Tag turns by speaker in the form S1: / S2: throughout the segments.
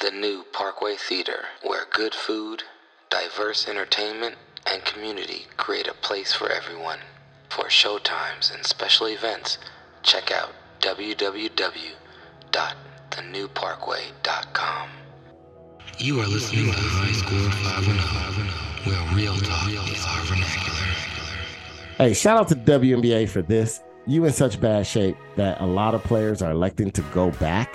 S1: the new Parkway Theater, where good food, diverse entertainment, and community create a place for everyone. For showtimes and special events, check out www.thenewparkway.com. You are listening to High Score 510, where real talk is our vernacular.
S2: Hey, shout out to WNBA for this. You in such bad shape that a lot of players are electing to go back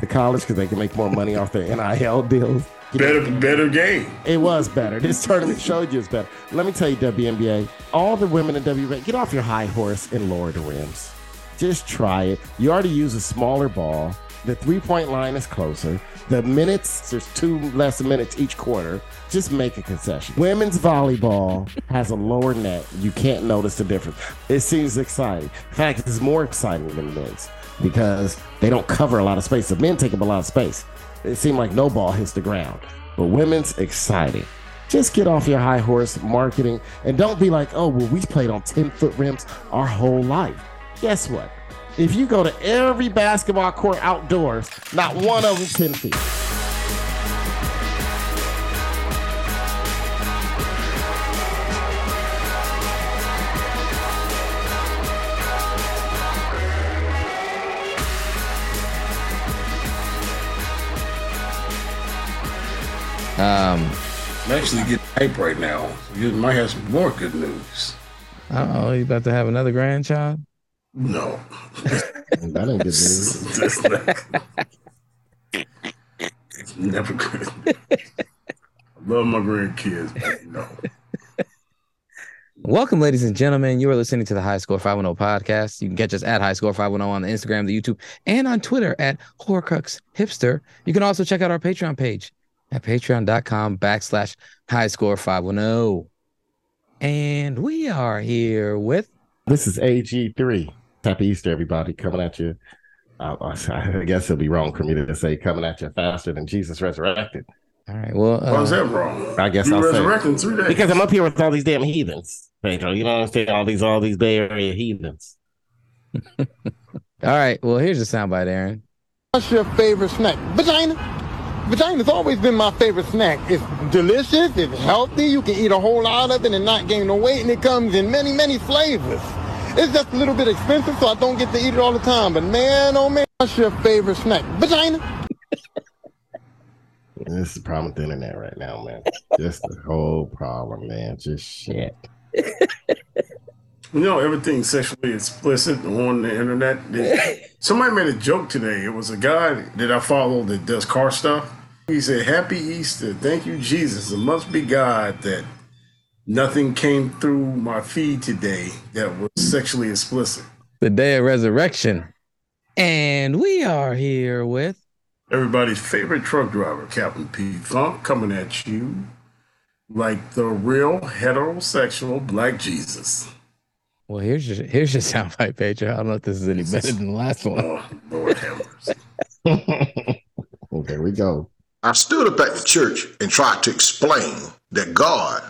S2: to college because they can make more money off their NIL deals.
S3: Better, better game.
S2: It was better. This tournament showed you it's better. Let me tell you, WNBA, all the women in WNBA, get off your high horse and lower the rims. Just try it. You already use a smaller ball. The three point line is closer. The minutes, there's two less minutes each quarter. Just make a concession. Women's volleyball has a lower net. You can't notice the difference. It seems exciting. In fact, it's more exciting than men's because they don't cover a lot of space. The men take up a lot of space. It seemed like no ball hits the ground. But women's exciting. Just get off your high horse marketing and don't be like, oh, well, we played on 10 foot rims our whole life. Guess what? If you go to every basketball court outdoors, not one of them 10 feet.
S4: Um,
S3: I'm actually getting hype right now. You might have some more good news.
S4: oh, you about to have another grandchild?
S3: No.
S2: That ain't good news.
S3: That's not- it's never good. I love my grandkids, but no.
S4: Welcome, ladies and gentlemen. You are listening to the High Score 510 podcast. You can catch us at High Score 510 on the Instagram, the YouTube, and on Twitter at Horcrux Hipster. You can also check out our Patreon page at patreon.com backslash High Score 510. And we are here with
S2: This is AG3. Happy Easter, everybody. Coming at you. Uh, I guess it'll be wrong for me to say coming at you faster than Jesus resurrected.
S4: all right. Well,
S3: Why is
S4: uh,
S3: that wrong?
S2: I guess
S3: you
S2: I'll say.
S3: resurrected in three days.
S2: Because I'm up here with all these damn heathens, Pedro. You know what I'm saying? All these, all these Bay Area heathens.
S4: all right. Well, here's the soundbite, Aaron.
S5: What's your favorite snack? Vagina. Vagina's always been my favorite snack. It's delicious, it's healthy, you can eat a whole lot of it and not gain no weight, and it comes in many, many flavors. It's just a little bit expensive, so I don't get to eat it all the time. But man, oh man, what's your favorite snack? Vagina.
S2: This is the problem with the internet right now, man. Just the whole problem, man. Just shit.
S3: You know, everything's sexually explicit on the internet. Somebody made a joke today. It was a guy that I follow that does car stuff. He said, Happy Easter. Thank you, Jesus. It must be God that nothing came through my feed today that was sexually explicit.
S4: The day of resurrection. And we are here with
S3: Everybody's favorite truck driver, Captain P. Funk, coming at you like the real heterosexual black Jesus.
S4: Well, here's your here's your soundbite, Pedro. I don't know if this is any better than the last one.
S3: Oh, Lord have mercy.
S2: Well, there we go.
S6: I stood up at the church and tried to explain that God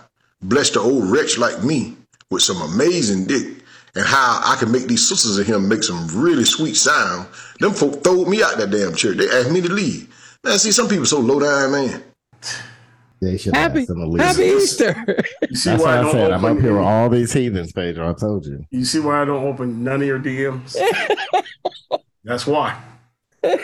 S6: blessed the old wretch like me with some amazing dick and how I can make these sisters of him make some really sweet sound. Them folk throwed me out that damn church. They asked me to leave. Man, see, some people so low down, man.
S2: They should
S4: Happy,
S2: ask them to leave.
S4: happy Easter.
S3: You see
S2: That's
S3: why
S2: why
S3: I
S2: I
S3: don't
S2: said I'm up here with all these heathens, Pedro. I told you.
S3: You see why I don't open none of your DMs? That's why. There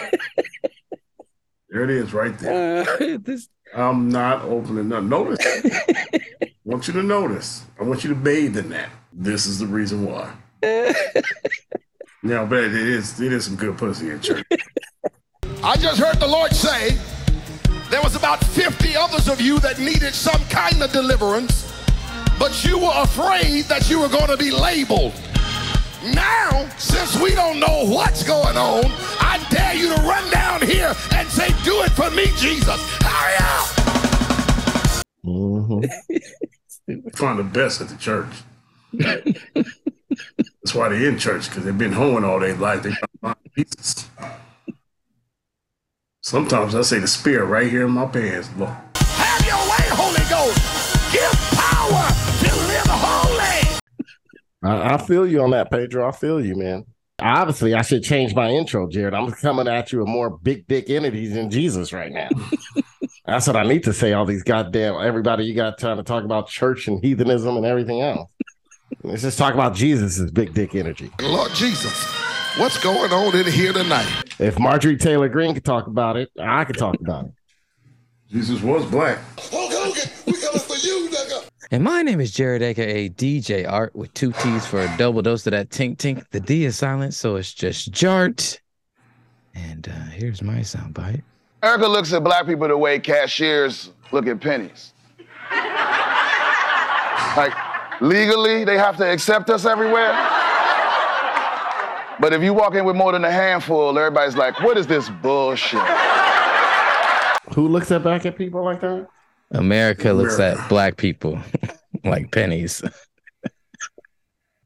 S3: it is, right there.
S4: Uh, this
S3: I'm not opening none. Notice. I want you to notice. I want you to bathe in that. This is the reason why. Now, but it is it is some good pussy in church.
S7: I just heard the Lord say there was about 50 others of you that needed some kind of deliverance, but you were afraid that you were going to be labeled. Now, since we don't know what's going on, I dare you to run down here and say, Do it for me, Jesus. Hurry up!
S2: hmm
S3: Find the best at the church. That's why they're in church because they've been hoeing all their life. They find Jesus. Sometimes I say the spirit right here in my pants. Lord.
S2: I, I feel you on that, Pedro. I feel you, man. Obviously, I should change my intro, Jared. I'm coming at you with more big dick entities than Jesus right now. That's what I need to say. All these goddamn everybody you got trying to talk about church and heathenism and everything else. Let's just talk about Jesus' big dick energy.
S7: Lord Jesus, what's going on in here tonight?
S2: If Marjorie Taylor Greene could talk about it, I could talk about it.
S3: Jesus was black.
S7: Hulk Hogan, we coming for you, nigga.
S4: And my name is Jared, aka DJ Art, with two T's for a double dose of that tink tink. The D is silent, so it's just Jart. And uh, here's my soundbite.
S8: America looks at black people the way cashiers look at pennies. like, legally, they have to accept us everywhere. But if you walk in with more than a handful, everybody's like, what is this bullshit?
S2: Who looks at back at people like that?
S4: America looks at black people like pennies.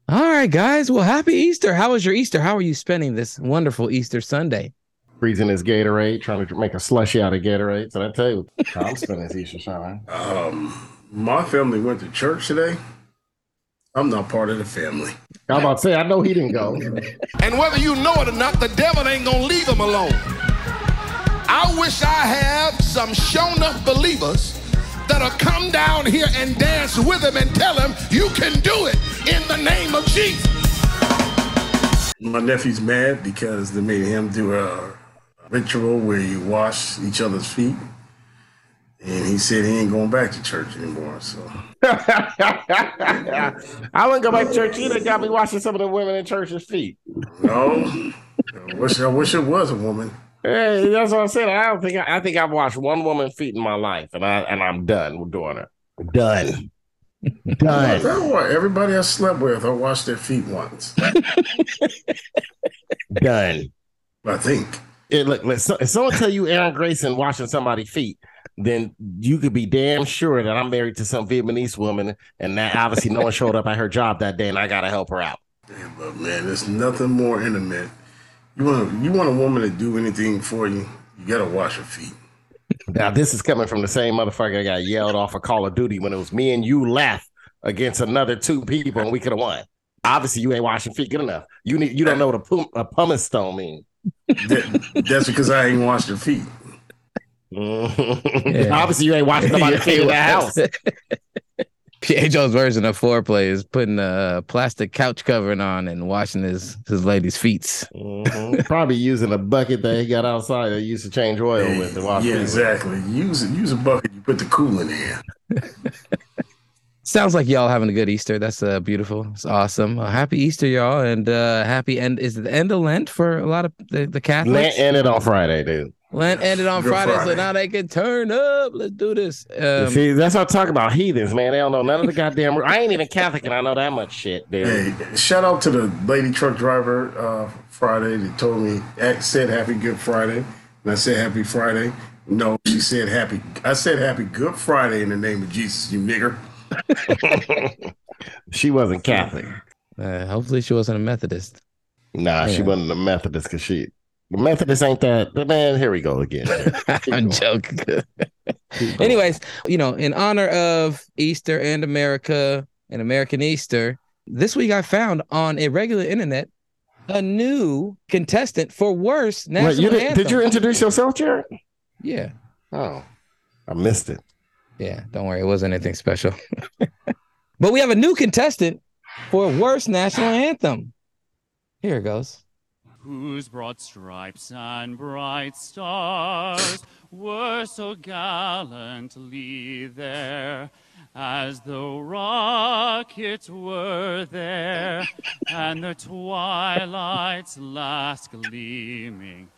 S4: All right, guys. Well, happy Easter. How was your Easter? How are you spending this wonderful Easter Sunday?
S2: Freezing his Gatorade, trying to make a slushy out of Gatorade. So I tell you, how I'm spending this Easter Sunday.
S3: Um, my family went to church today. I'm not part of the family.
S2: I'm about to say, I know he didn't go.
S7: And whether you know it or not, the devil ain't gonna leave him alone. I wish I had some shown up believers that'll come down here and dance with him and tell him you can do it in the name of Jesus.
S3: My nephew's mad because they made him do a ritual where you wash each other's feet. And he said he ain't going back to church anymore. So
S2: I wouldn't go back to church either. Got me washing some of the women in church's feet.
S3: no. I wish I wish it was a woman.
S2: Hey, that's what I said. I don't think I, I think I've watched one woman feet in my life, and I and I'm done with doing it. Done. Done.
S3: don't want everybody I slept with, I washed their feet once.
S2: Done.
S3: I think.
S2: It, look, let so, if someone tell you Aaron Grayson washing somebody's feet, then you could be damn sure that I'm married to some Vietnamese woman, and that obviously no one showed up at her job that day, and I gotta help her out.
S3: Yeah, but man, there's nothing more intimate. You want you want a woman to do anything for you, you gotta wash her feet.
S2: Now this is coming from the same motherfucker that got yelled off of Call of Duty when it was me and you left against another two people, and we could have won. Obviously, you ain't washing feet good enough. You need you don't know what a, pum, a pumice stone means.
S3: That, that's because I ain't washed her feet. Mm-hmm.
S2: Obviously, you ain't washing somebody's feet in the house.
S4: Joe's version of foreplay is putting a plastic couch covering on and washing his his lady's feet.
S2: Mhm. Probably using a bucket that he got outside that he used to change oil with to wash
S3: Yeah,
S2: feet.
S3: exactly. Use it. Use a bucket. You put the coolant in.
S4: Sounds like y'all having a good Easter. That's uh, beautiful. It's awesome. Uh, happy Easter, y'all, and uh, happy end. Is it the end of Lent for a lot of the, the Catholics?
S2: Lent ended on Friday, dude.
S4: Lent ended on
S3: Good
S4: Friday, so now they can turn up. Let's do this. Um,
S2: See, that's what I'm talking about. Heathens, man. They don't know none of the goddamn. I ain't even Catholic, and I know that much shit, dude.
S3: Hey, shout out to the lady truck driver uh, Friday that told me act- said Happy Good Friday, and I said Happy Friday. No, she said Happy. I said Happy Good Friday in the name of Jesus, you nigger.
S2: She wasn't Catholic.
S4: uh, hopefully, she wasn't a Methodist.
S2: Nah, she wasn't a Methodist because she. The Methodist ain't that. But man, here we go again.
S4: I'm joking. Anyways, you know, in honor of Easter and America and American Easter, this week I found on a regular internet a new contestant for worst national
S2: Wait, you did,
S4: anthem.
S2: did you introduce yourself, Jared?
S4: Yeah,
S2: Oh, I missed it.
S4: yeah. Don't worry, it wasn't anything special. but we have a new contestant for worst national anthem. Here it goes.
S9: Whose broad stripes and bright stars were so gallantly there, as though rockets were there, and the twilight's last gleaming,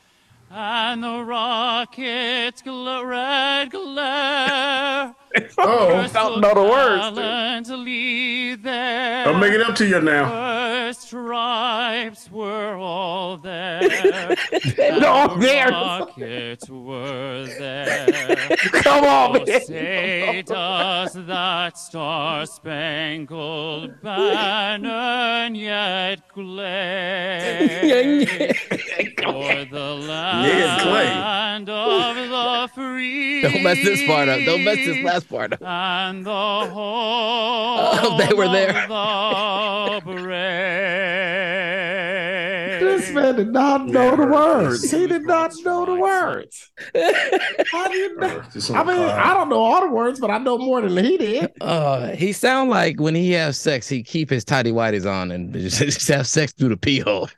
S9: and the rocket's gl- red glare.
S3: Oh,
S9: were so
S2: know the words, dude.
S9: Gallantly there.
S3: I'll make it up to you now.
S9: Stripes were all there.
S2: They're all there.
S9: Rockets were there.
S2: Come on,
S9: Oh,
S2: man.
S9: say does that star-spangled banner yet glare for the land of the free?
S4: Don't mess this part up. Don't mess this last part up.
S9: and the
S4: they were there.
S9: the brave.
S2: This man did not know the words. He did not know the words. How do you know? I mean. I don't know all the words, but I know more than he did.
S4: Uh, he sound like when he has sex, he keep his tidy whities on and just, just have sex through the pee hole.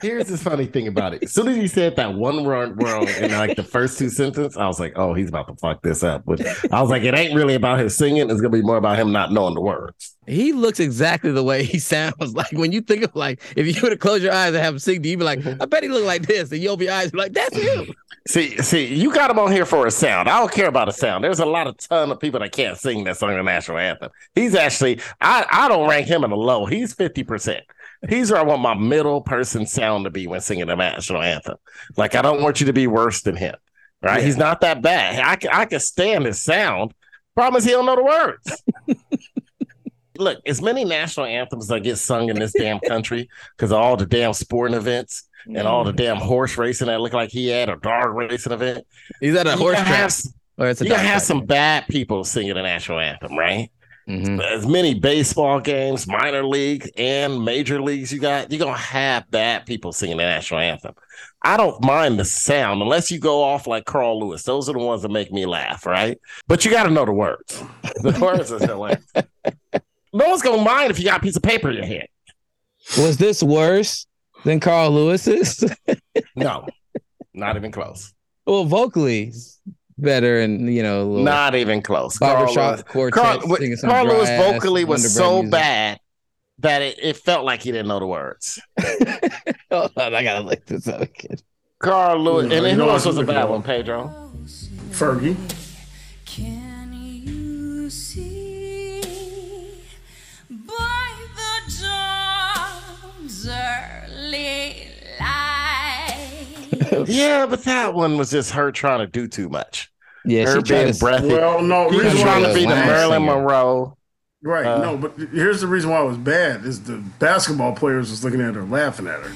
S2: Here's the funny thing about it. As soon as he said that one word wrong in like the first two sentences, I was like, oh, he's about to fuck this up. But I was like, it ain't really about his singing. It's gonna be more about him not knowing the words.
S4: He looks exactly the way he sounds. Like when you think of like, if you were to close your eyes and have him sing, you'd be like, mm-hmm. I bet he look like this, and you open your eyes, like, that's him.
S2: See, see, you got him on here for a sound. I don't care about a sound. There's a lot of ton of people that can't sing that song the national anthem. He's actually, I, I don't rank him in the low. He's 50%. He's where I want my middle person sound to be when singing the national anthem. Like, I don't want you to be worse than him. Right? He's not that bad. I can, I can stand his sound. Problem is, he don't know the words. Look, as many national anthems that get sung in this damn country because of all the damn sporting events and all the damn horse racing that look like he had a dog racing event.
S4: He's at a
S2: You
S4: horse
S2: gotta
S4: track.
S2: have, s-
S4: Or it's a
S2: you gotta have
S4: track.
S2: some bad people singing the national anthem, right?
S4: Mhm.
S2: As many baseball games, minor league and major leagues you got, you're gonna have bad people singing the national anthem. I don't mind the sound unless you go off like Carl Lewis. Those are the ones that make me laugh, right? But you gotta know the words. The words are hilarious. No one's gonna mind if you got a piece of paper in your hand.
S4: Was this worse than Carl Lewis's?
S2: No, not even close.
S4: well, vocally better, and you know, a
S2: Not even close. Carl
S4: barbershop
S2: Lewis-
S4: quartet
S2: Carl,
S4: singing
S2: Carl Lewis vocally was so
S4: music.
S2: bad that it, it felt like he didn't know the words.
S4: Hold on, I gotta look this up again.
S2: Carl Lewis, and then who else was a bad one, Pedro?
S3: Fergie.
S10: Light?
S2: Yeah, but that one was just her trying to do too much.
S4: Yeah,
S2: her
S4: she tried
S2: being
S4: to.
S2: breathy.
S3: Well, no,
S2: He was
S3: reason
S2: trying
S3: why
S2: to be the Marilyn
S4: Singer.
S2: Monroe.
S3: Right.
S2: Uh,
S3: no, but here's the reason why it was bad is the basketball players was looking at her laughing at her.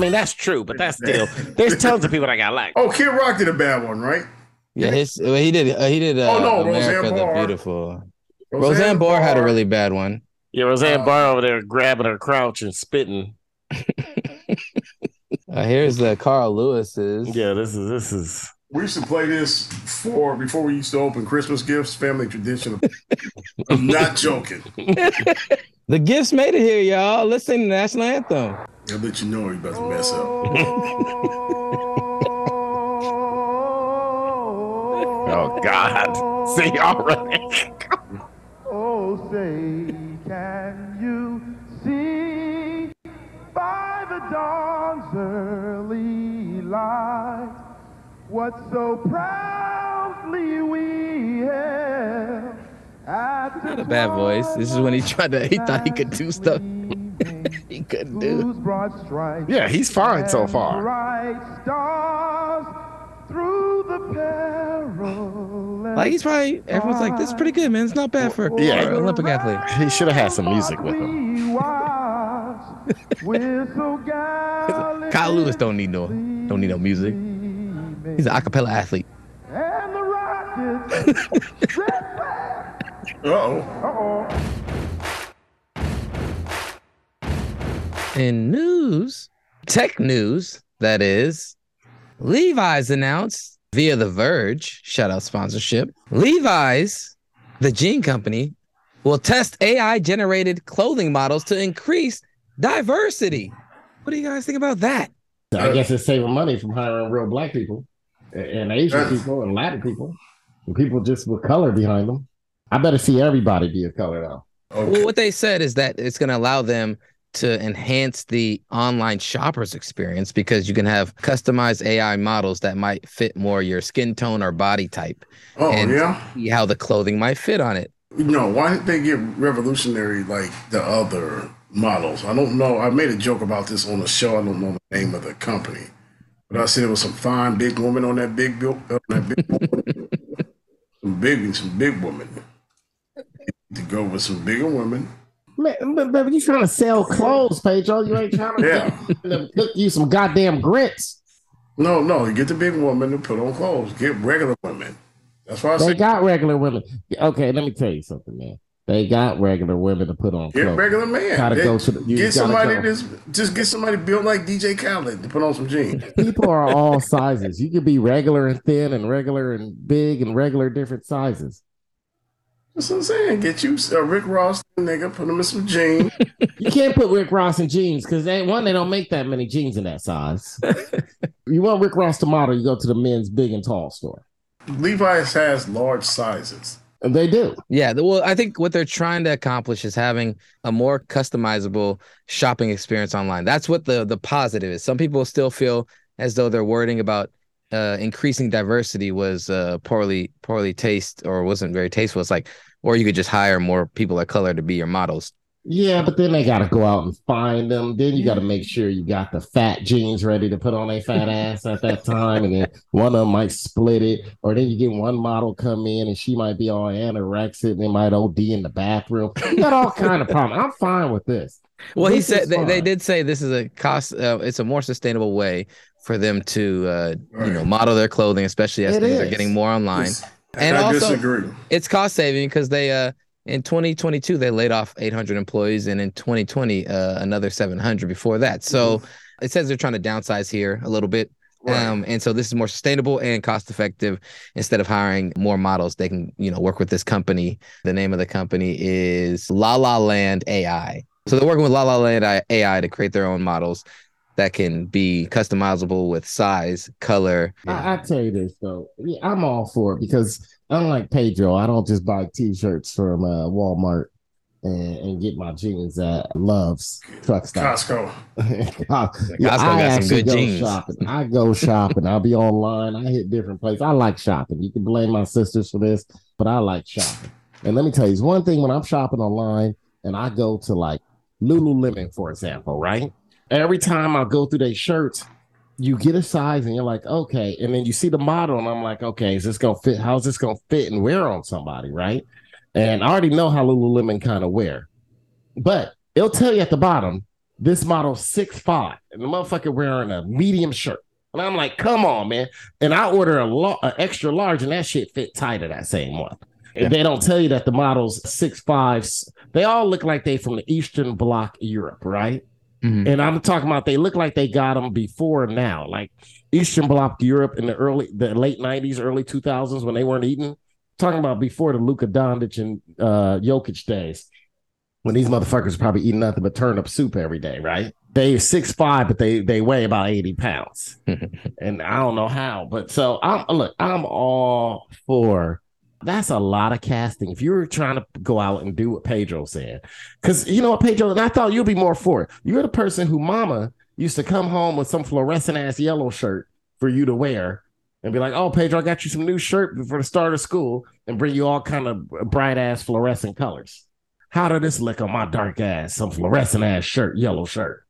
S2: Mean that's true, but that's still there's tons of people that got like.
S3: Oh, Kid Rock did a bad one, right?
S4: Yeah, his well, he did. Uh, he did. Uh,
S3: Oh, no,
S4: America
S3: Roseanne
S4: the
S3: Barr.
S4: Beautiful. Roseanne Barr had a really bad one.
S2: Yeah, Roseanne Barr over there grabbing her crouch and spitting.
S4: Uh, here's the Carl Lewis's.
S2: Yeah, this is this is.
S3: We used to play this for before we used to open Christmas gifts. Family tradition. I'm not joking.
S4: The gifts made it here, y'all. Let's sing the national anthem.
S3: I'll let you know you're about to mess up.
S2: Oh God! See already.
S5: Oh, say, can you see by the dawn's early light what so proudly we hailed at
S4: Not a bad voice. This is when he tried to. He thought he could do stuff he couldn't do.
S5: whose broad stripes
S2: Yeah, he's fine so far.
S5: Bright stars through the perilous
S4: Like he's probably everyone's like, this is pretty good, man. It's not bad for,
S2: Yeah.
S4: an Olympic athlete.
S2: He should have had some music with him.
S5: with so gallant
S4: Carl Lewis don't need no don't need no music. He's an acapella athlete.
S5: and
S3: Uh oh.
S5: uh-oh
S4: In news, tech news, that is, Levi's announced via The Verge, shout out sponsorship. Levi's, the jean company, will test AI generated clothing models to increase diversity. What do you guys think about that?
S2: I guess it's saving money from hiring real black people and- and Asian people and Latin people and people just with color behind them. I better see everybody be a color now.
S4: Well, what they said is that it's going to allow them to enhance the online shoppers experience because you can have customized AI models that might fit more your skin tone or body type.
S3: Oh
S4: and
S3: yeah.
S4: see how the clothing might fit on it.
S3: You know why did they get revolutionary like the other models? I don't know. I made a joke about this on the show. I don't know the name of the company. But I said there was some fine big woman on that big bill, on that big woman. some big, some big women. To go with some bigger women.
S2: Man, but, you trying to sell clothes, Pedro. You ain't trying to
S3: Yeah.
S2: cook you some goddamn grits.
S3: No, no, you get the big woman to put on clothes. Get regular women. That's why I
S2: They
S3: said
S2: got regular women. Okay, let me tell you something, man. They got regular women to put on clothes.
S3: get
S2: clothes.
S3: regular man.
S2: Gotta
S3: They-
S2: go to the,
S3: get somebody
S2: go.
S3: that's just get somebody built like DJ Khaled to put on some jeans.
S2: People are all sizes. You could be regular and thin, and regular and big, and regular different sizes.
S3: That's what I'm saying. Get you a Rick Ross nigga, put him in some jeans.
S2: You can't put Rick Ross in jeans because they one they don't make that many jeans in that size. you want Rick Ross to model, you go to the men's big and tall store.
S3: Levi's has large sizes.
S2: They do.
S4: Yeah, well, I think what they're trying to accomplish is having a more customizable shopping experience online. That's what the the positive is. Some people still feel as though they're worrying about uh, increasing diversity was uh, poorly poorly taste or wasn't very tasteful. It's like, or you could just hire more people of color to be your models.
S2: Yeah, but then they got to go out and find them. Then you got to make sure you got the fat jeans ready to put on a fat ass at that time, and then one of them might split it, or then you get one model come in and she might be all anorexic, and they might OD in the bathroom. You got all kind of problems. I'm fine with this.
S4: Well, he said they, they did say this is a cost. Uh, it's a more sustainable way for them to, uh, you know, model their clothing, especially as
S2: It
S4: things are getting more online.
S3: Just-
S4: and
S3: I
S4: also,
S3: disagree.
S4: it's cost saving because they uh in 2022 they laid off 800 employees, and in 2020 uh, another 700 before that. So it says they're trying to downsize here a little bit.
S3: Right.
S4: Um, and so this is more sustainable and cost effective. Instead of hiring more models, they can, you know, work with this company. The name of the company is La La Land AI. So they're working with La La Land AI to create their own models that can be customizable with size, color.
S2: I, I tell you this though, yeah, I'm all for it because unlike Pedro, I don't just buy T-shirts from uh, Walmart and, and get my jeans at Love's truck stop.
S3: Costco.
S2: Costco
S4: got some good
S2: go
S4: jeans.
S2: shopping. I go shopping. I'll be online. I hit different places. I like shopping. You can blame my sisters for this, but I like shopping. And let me tell you, it's one thing when I'm shopping online and I go to like Lululemon, for example, right? Every time I go through their shirts, you get a size and you're like, okay. And then you see the model, and I'm like, okay, is this gonna fit? How's this gonna fit and wear on somebody, right? And I already know how Lululemon kind of wear, but it'll tell you at the bottom, this model six five, and the motherfucker wearing a medium shirt. And I'm like, come on, man. And I order a, lo- a extra large, and that shit fit tighter that same one. And they don't tell you that the model's six fives. They all look like they from the Eastern Bloc Europe, right?
S4: Mhm.
S2: And I'm talking about they look like they got them before now, like Eastern Bloc Europe in the early, the late '90s, early 2000s when they weren't eating. Talking about before the Luka Doncic and uh, Jokic days, when these motherfuckers probably eating nothing but turnip soup every day, right? They six five, but they they weigh about 80 pounds, and I don't know how. But so I'm look, I'm all for. That's a lot of casting. If you were trying to go out and do what Pedro said, because you know what, Pedro, and I thought you'd be more for it. You're the person who mama used to come home with some fluorescent ass yellow shirt for you to wear and be like, oh, Pedro, I got you some new shirt for the start of school and bring you all kind of bright ass fluorescent colors. How did this look on my dark ass, some fluorescent ass shirt, yellow shirt?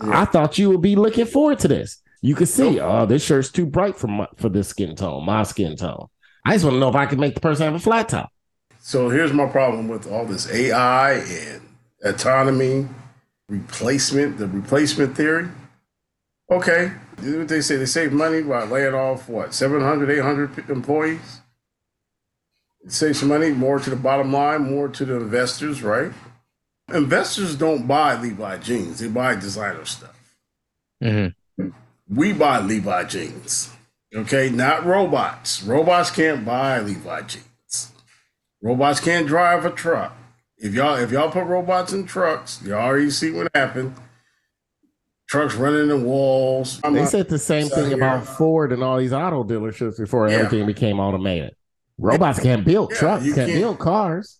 S2: I thought you would be looking forward to this. You could see, oh, this shirt's too bright for my, for this skin tone, my skin tone. I just want to know if I can make the person have a flat top.
S3: So here's my problem with all this AI and autonomy, replacement, the replacement theory. Okay, what they say they save money by laying off what 700, 800 employees. It saves some money, more to the bottom line, more to the investors, right? Investors don't buy Levi jeans; they buy designer stuff.
S4: Mhm.
S3: We buy Levi jeans, okay? Not robots. Robots can't buy Levi jeans. Robots can't drive a truck. If y'all if y'all put robots in trucks, y'all already see what happened. Trucks running the walls. I'm
S2: They said the same thing
S3: here.
S2: about Ford and all these auto dealerships before
S3: Yeah.
S2: everything became automated. Robots can't build
S3: Yeah,
S2: trucks, can't,
S3: can't-
S2: build cars.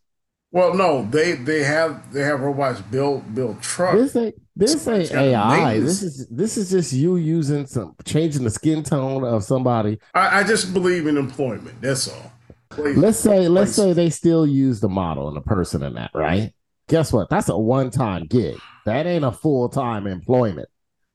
S3: Well, no, they they have they have robots build build trucks.
S2: This ain't this ain't AI. This is this is just you using some changing the skin tone of somebody.
S3: I, I just believe in employment. That's all. Please.
S2: Let's say let's say they still use the model and the person in that, right? Guess what? That's a one time gig. That ain't a full time employment.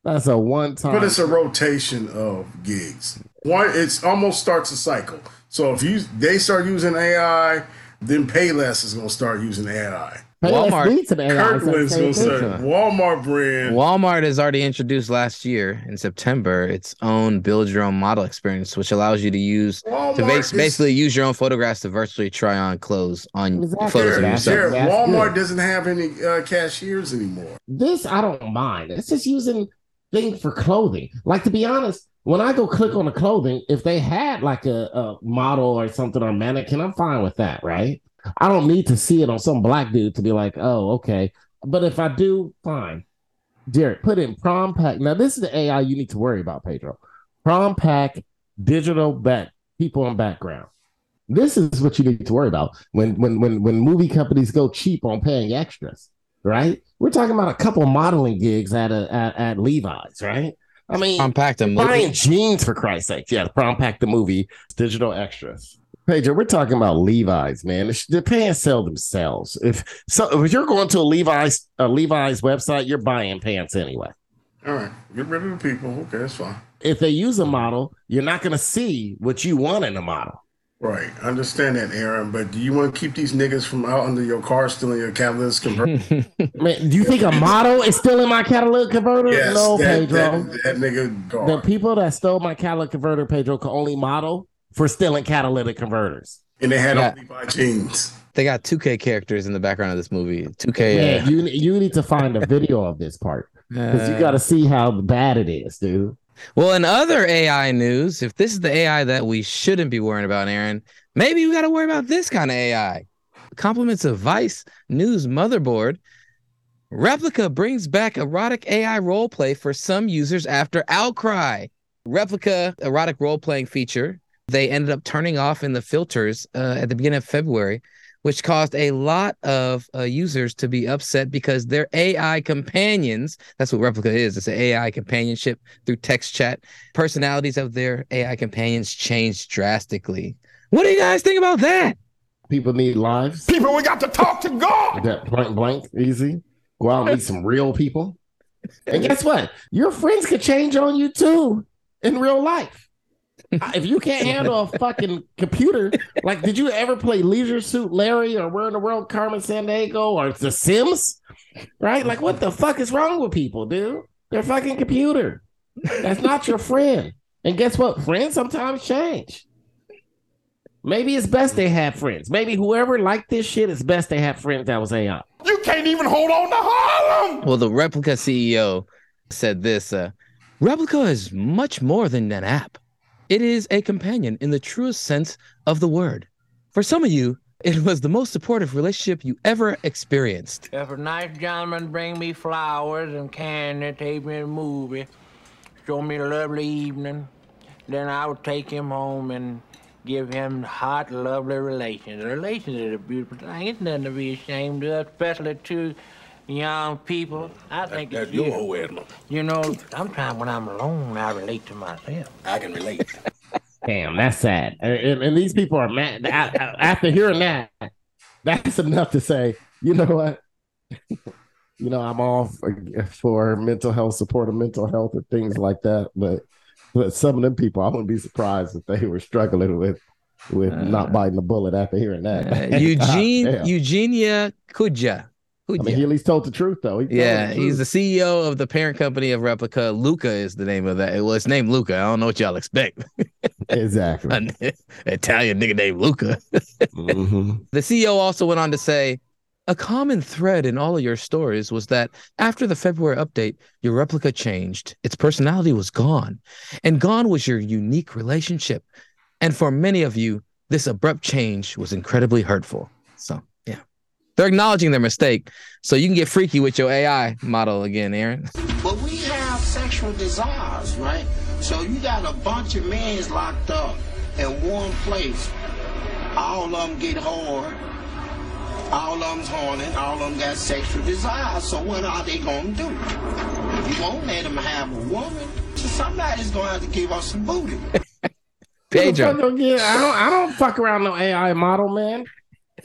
S2: That's a one time.
S3: But it's a rotation of gigs. One, it's almost starts a cycle. So if you they start using AI, then Payless is gonna start using AI.
S4: Walmart-
S2: needs an AI.
S3: Kirkland's gonna
S2: thing.
S3: start. Walmart brand.
S4: Walmart has already introduced last year in September its own build your own model experience, which allows you to use to
S3: Walmart
S4: bas-
S3: is-
S4: basically use your own photographs to virtually try on clothes on
S2: Exactly.
S4: photos of yourself.
S3: Jared, Walmart
S2: good.
S3: doesn't have any uh, cashiers anymore.
S2: This I don't mind. It's just using things for clothing. Like to be honest, when I go click on the clothing, if they had like a, a model or something or mannequin, I'm fine with that, right? I don't need to see it on some black dude to be like, oh, okay. But if I do, fine. Jared, put in Prom Pact. Now, this is the AI you need to worry about, Pedro. Prom Pact, digital back, people in background. This is what you need to worry about when when when when movie companies go cheap on paying extras, right? We're talking about a couple modeling gigs at a at, at Levi's, right? I mean,
S4: Compact and
S2: buying jeans for Christ's sake. Yeah, Prom Pact the movie, digital extras. Pedro, we're talking about Levi's, man. It's- The pants sell themselves. If so, if you're going to a Levi's a Levi's website, you're buying pants anyway.
S3: All right, get rid of the people. Okay, that's fine.
S2: If they use a model, you're not going to see what you want in a model.
S3: Right, I understand that, Aaron. But do you want to keep these niggas from out under your car stealing your catalytic converter?
S2: Man, do you think a model is still in my catalytic converter?
S3: yes,
S2: no,
S3: that,
S2: Pedro.
S3: that, that nigga car.
S2: the people that stole my catalytic converter, Pedro, can only model for stealing catalytic converters.
S3: and they had
S4: Yeah.
S3: on Levi jeans.
S4: They got 2K characters in the background of this movie. 2K.
S2: Yeah,
S4: uh,
S2: you you need to find a video of this part because you got to see how bad it is, dude.
S4: Well, in other AI news, if this is the AI that we shouldn't be worrying about, Aaron, maybe we got to worry about this kind of AI. Compliments of Vice News motherboard. Replika brings back erotic AI roleplay for some users after outcry. Replika erotic role playing feature they ended up turning off in the filters uh, at the beginning of February, which caused a lot of uh, users to be upset because their AI companions that's what Replika is it's an AI companionship through text chat. Personalities of their AI companions changed drastically. What do you guys think about that?
S2: People need lives.
S7: People, we got to talk to God.
S2: That blank blank easy. Go out and meet some real people. And guess what? Your friends could change on you too in real life. If you can't handle a fucking computer, like did you ever play Leisure Suit Larry or Where in the World Carmen Sandiego or The Sims? Right? Like what the fuck is wrong with people, dude? They're fucking computer. That's not your friend. And guess what? Friends sometimes change. Maybe it's best they have friends. Maybe whoever liked this shit, it's best they have friends that was AI.
S7: You can't even hold on to Harlem.
S4: Well, the Replika CEO said this uh, Replika is much more than an app, it is a companion in the truest sense of the word. For some of you, it was the most supportive relationship you ever experienced.
S11: If a nice gentleman bring me flowers and candy, take me to a movie, show me a lovely evening, then I would take him home and give him hot, lovely relations. Relations is a beautiful thing. It's nothing to be ashamed of, especially to young people. I think
S7: That's
S11: it's
S7: your
S11: beautiful.
S7: whole Edna.
S11: You know, sometimes when I'm alone, I relate to myself.
S7: I can relate.
S2: Damn, that's sad. And, and- and these people are mad. A- a- After hearing that, that's enough to say, you know what? you know, I'm all for, for mental health support of mental health and things like that. But but some of them people, I wouldn't be surprised if they were struggling with with not biting the bullet after hearing that.
S4: Uh, Eugene
S2: God damn.
S4: Eugenia Kuyda.
S2: I mean, he at least told the truth though. He
S4: Yeah,
S2: the
S4: he's the CEO of the parent company of Replika. Luka is the name of that. Well, it's named Luka. I don't know what y'all expect.
S2: exactly.
S4: An Italian nigga named Luca.
S2: Mhm.
S4: The CEO also went on to say, a common thread in all of your stories was that after the February update, your replica changed. Its personality was gone, and gone was your unique relationship. And for many of you, this abrupt change was incredibly hurtful. So, yeah. They're acknowledging their mistake. So you can get freaky with your AI model again, Aaron.
S12: But we have sexual desires, right? So you got a bunch of men locked up in one place. All of them get hard. All of them's horny. All of them got sexual desires. So what are they gonna do? You won't let them have a woman. So somebody's gonna have to give us some booty.
S2: What the fuck don't get- I don't. I don't fuck around no AI model, man.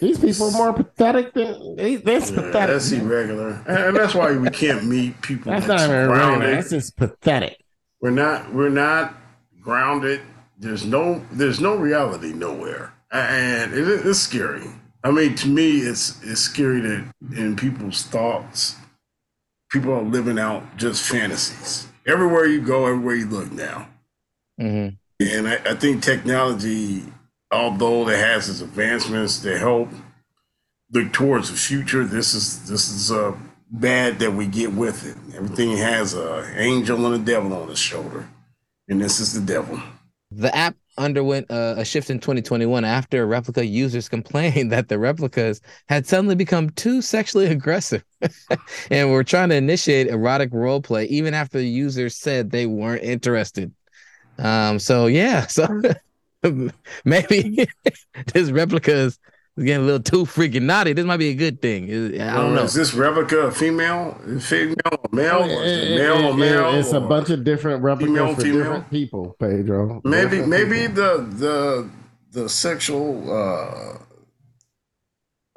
S2: These people are more pathetic than they, that's
S3: Yeah,
S2: pathetic.
S3: that's irregular, and, that's why we can't meet people.
S2: That's not even irregular. That's just pathetic.
S3: We're not. We're not grounded. There's no. There's no reality nowhere, and it, it's scary. I mean, to me, it's it's scary that in people's thoughts, people are living out just fantasies. Everywhere you go, everywhere you look now.
S4: Mhm.
S3: And I, I think technology, although it has its advancements to help look towards the future, this is this is uh, bad that we get with it. Everything has a angel and a devil on its shoulder, and this is the devil.
S4: The app underwent uh, a shift in 2021 after replica users complained that the replicas had suddenly become too sexually aggressive and were trying to initiate erotic role play even after the users said they weren't interested. Um, so yeah, so maybe this replica is getting a little too freaking naughty. This might be a good thing. I don't
S3: Uh,
S4: know.
S3: Is this replica a female, female, or male? It
S2: It-
S3: male or
S2: it-
S3: male?
S2: It's a bunch of different replicas
S3: female,
S2: for
S3: female?
S2: different people, Pedro.
S3: Maybe
S2: Different
S3: maybe
S2: people.
S3: the the the sexual uh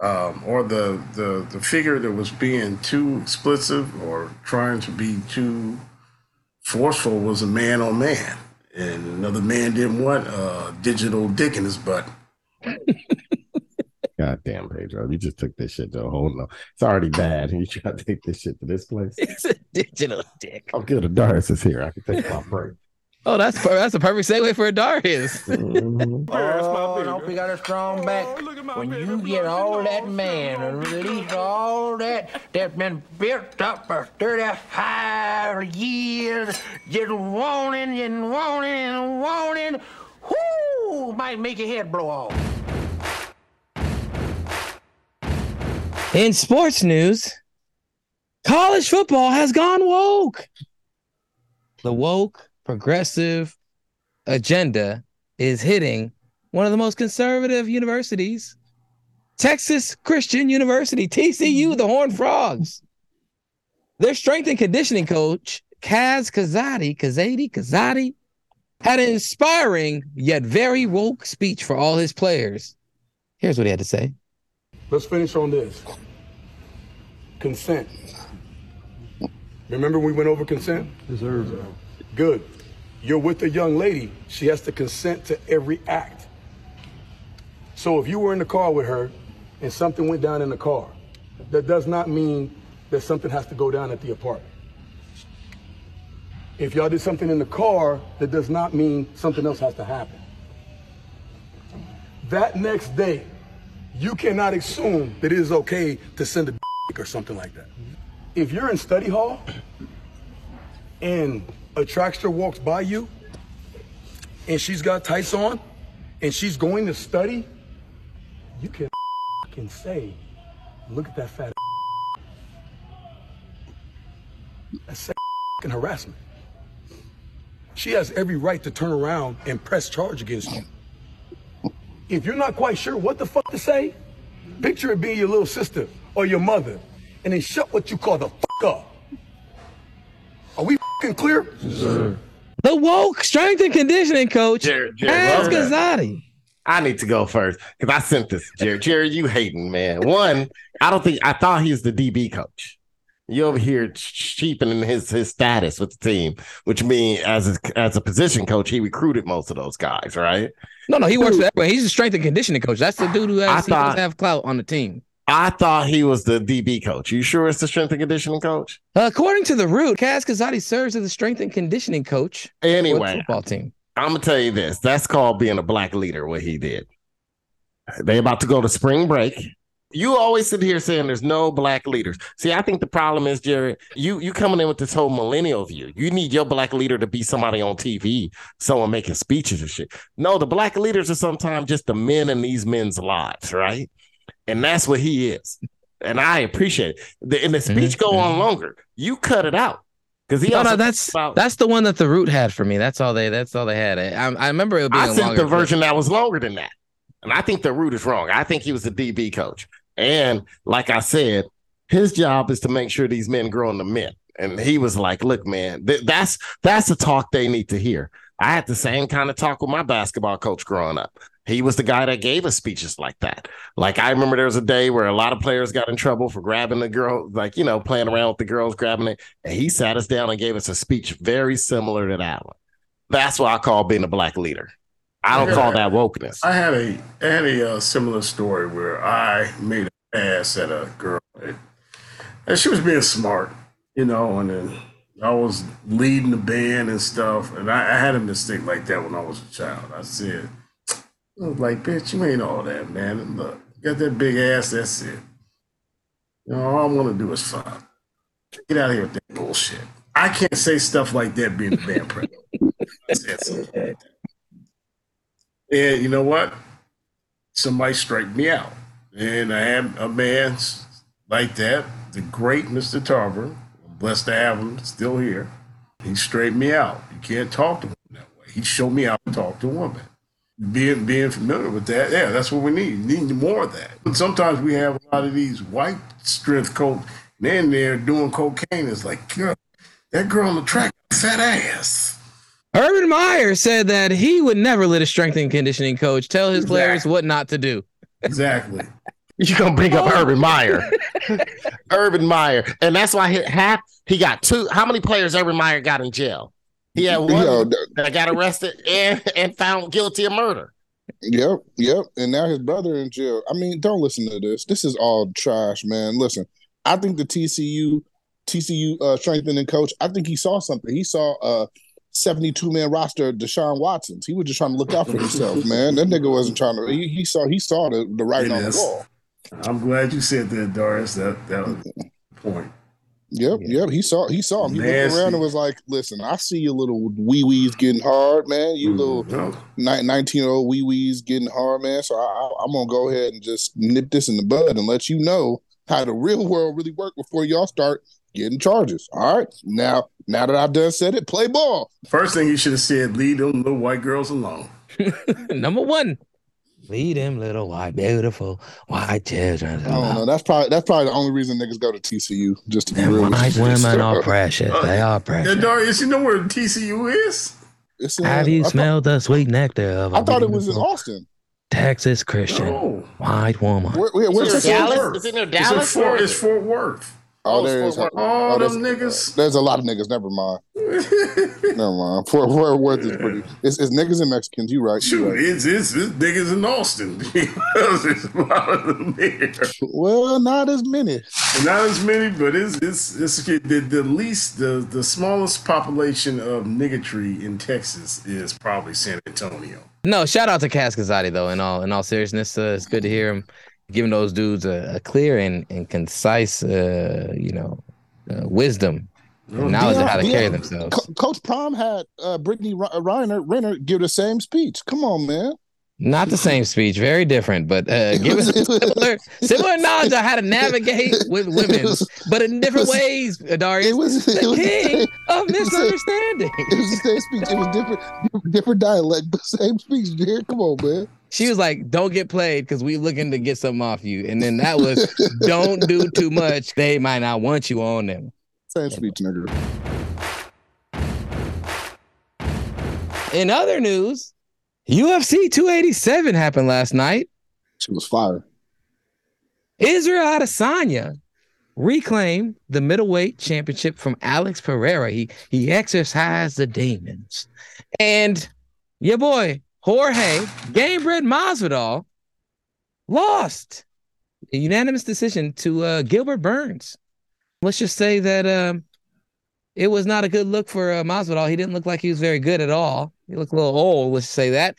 S3: um or the the the figure that was being too explicit or trying to be too forceful was a man on man and another man didn't want uh digital dick in his butt
S2: God damn, Pedro. You just took this shit to a whole no. It's already bad. You try to take this shit to this place.
S4: It's a digital dick.
S2: I'm good. Darius is here. I can take my break.
S4: Oh, that's per- that's a perfect segue for Darius.
S2: Mhm.
S11: Oh, don't we got a strong back? when you get all that man and release all that that's been built up for 35 years, just wanting and wanting and wanting, whoo, might make your head blow off.
S4: In sports news, college football has gone woke. The woke progressive agenda is hitting one of the most conservative universities, Texas Christian University, TCU, mm-hmm. the Horned Frogs. Their strength and conditioning coach, Kaz Kazadi, Kazadi, Kazadi, had an inspiring yet very woke speech for all his players. Here's what he had to say.
S13: Let's finish on this. Consent. Remember we went over consent? Yes, sir. Good. You're with a young lady. She has to consent to every act. So if you were in the car with her and something went down in the car, that does not mean that something has to go down at the apartment. If y'all did something in the car, that does not mean something else has to happen. That next day, you cannot assume that it is okay to send a or something like that. If you're in study hall and a trackster walks by you and she's got tights on and she's going to study, you can can say, look at that fat. That's fucking harassment. She has every right to turn around and press charge against you. If you're not quite sure what the fuck to say, picture it being your little sister or your mother, and then shut what you call the fuck up. Are we fucking clear?
S4: The woke strength and conditioning coach,
S2: Jared,
S4: Kaz
S2: Jared, well done. I need to go first because I sent this, Jared. Jared, you hating, man. One, I don't think I thought he was the DB coach. You over here cheapening his his status with the team, which means as a, as a position coach, he recruited most of those guys, right?
S4: No, no, he works for everybody. He's a strength and conditioning coach. That's the dude who
S2: I
S4: has, he does
S2: thought-
S4: have clout on the team.
S2: I thought he was the DB coach. You sure it's the strength and conditioning coach?
S4: According to the root, Kaz Kazadi serves as the strength and conditioning coach
S2: Anyway,
S4: football team.
S2: I'm gonna tell you this. That's called being a black leader. What he did. They about to go to spring break. You always sit here saying there's no black leaders. See, I think the problem is, Jared, you you coming in with this whole millennial view. You need your black leader to be somebody on TV, someone making speeches and shit. No, the black leaders are sometimes just the men in these men's lives, right? And that's what he is. And I appreciate it. The, and the mm-hmm. speech go on mm-hmm. longer. You cut it out because he
S4: No, no, that's that's the one that the root had for me. That's all they. That's all they had. I, I remember it being
S2: I
S4: a
S2: sent the version that was longer than that. And I think the root is wrong. I think he was the DB coach. And like I said, his job is to make sure these men grow into men. And he was like, look, man, th- that's that's the talk they need to hear. I had the same kind of talk with my basketball coach growing up. He was the guy that gave us speeches like that. Like I remember there was a day where a lot of players got in trouble for grabbing the girl, like you know, playing around with the girls, grabbing it, and he sat us down and gave us a speech very similar to that one. That's what I call being a black leader. I don't call that wokeness.
S3: I had a I had a uh, similar story where I made an ass at a girl, and, and she was being smart, you know, and then I was leading the band and stuff, and I, I had a mistake like that when I was a child. I said, I was like, bitch, you ain't all that, man. Look, you got that big ass, that's it. You know, all I want to do is fun. Get out of here with that bullshit. I can't say stuff like that being a band president. And you know what? Somebody straightened me out. And I had a man like that, the great Mr. Tarver. I'm blessed to have him still here. He straightened me out. You can't talk to him that way. He showed me how to talk to a woman. Being being familiar with that, yeah, that's what we need. Need more of that. And sometimes we have a lot of these white strength coach, and then they're doing cocaine. It's like, girl, that girl on the track, fat ass.
S4: Urban Meyer said that he would never let a strength and conditioning coach tell his players what not to do.
S3: Exactly.
S2: You gonna bring up oh. Urban Meyer? Urban Meyer, and that's why he half he got two. How many players Urban Meyer got in jail? He had one
S14: Yo,
S2: that got arrested and and found guilty of murder.
S14: Yep, yep. And now his brother in jail. I mean, don't listen to this. This is all trash, man. Listen, I think the TCU TCU uh, strengthening coach. I think he saw something. He saw a 72 man roster of Deshaun Watson's. He was just trying to look out for himself, man. That nigga wasn't trying to. He, he saw he saw the, the writing on the wall.
S3: I'm glad you said that, Doris. That that was the point.
S14: Yep, yep. He saw he saw him. He looked around and was like, "Listen, I see your little wee wees getting hard, man. You mm-hmm. little nineteen year old wee wees getting hard, man. So I, I, I'm gonna go ahead and just nip this in the bud and let you know how the real world really work before y'all start getting charges. All right, now now that I've done said it, play ball.
S3: First thing you should have said, leave them little white girls alone.
S4: Number one, lead them little white, beautiful white children.
S14: I don't know. That's probably that's probably the only reason niggas go to TCU just to be real. with
S4: White
S14: you.
S4: women are precious. Uh, they are
S3: Yeah,
S4: precious.
S3: Darius, you know where TCU is?
S14: It's in-
S4: Have
S14: I
S4: you
S14: thought-
S4: smelled the sweet nectar of a
S14: I thought it was in Austin.
S4: Texas Christian white woman?
S14: Where, where, where's
S2: Is
S14: the
S2: it Dallas? Is it near
S3: It's in
S2: Dallas?
S3: Fort, it's? Fort Worth.
S14: Oh, there is.
S3: All
S14: oh,
S3: them
S14: there's-
S3: niggas.
S14: There's a lot of niggas. Never mind. Never mind. Fort, Fort Worth is pretty. It's, it's niggas and Mexicans. You right. You
S3: Shoot,
S14: right.
S3: it's, it's, it's niggas in Austin. There's a lot of them there.
S14: Well, not as many.
S3: Not as many, but it's it's, it's the, the least the the smallest population of niggatry in Texas is probably San Antonio.
S4: No, shout out to Cascazati though. In all in all seriousness, uh, it's good to hear him giving those dudes a, a clear and, and concise, uh, you know, uh, wisdom knowledge of how to
S14: Deion-
S4: carry themselves.
S14: Co- Coach Prime had uh, Brittany Re- Reiner, Renner give the same speech. Come on, man.
S4: Not the same speech, very different, but uh, give us similar, similar knowledge on how to navigate with women, but in different ways. Darius,
S14: It was,
S4: the
S14: it was
S4: king of
S14: it was
S4: misunderstanding.
S14: It was the same speech. It was different, different dialect, but same speech. Come on, man.
S4: She was like, "Don't get played because we looking to get something off you," and then that was, "Don't do too much. They might not want you on them."
S14: Same speech, nigga.
S4: In other news, UFC 287 happened last night.
S14: She was fire.
S4: Israel Adesanya reclaimed the middleweight championship from Alex Pereira. He he exercised the demons, and your boy Jorge Gamebred Masvidal lost a unanimous decision to uh, Gilbert Burns. Let's just say that um, it was not a good look for uh, Masvidal. He didn't look like he was very good at all. He looked a little old. Let's say that.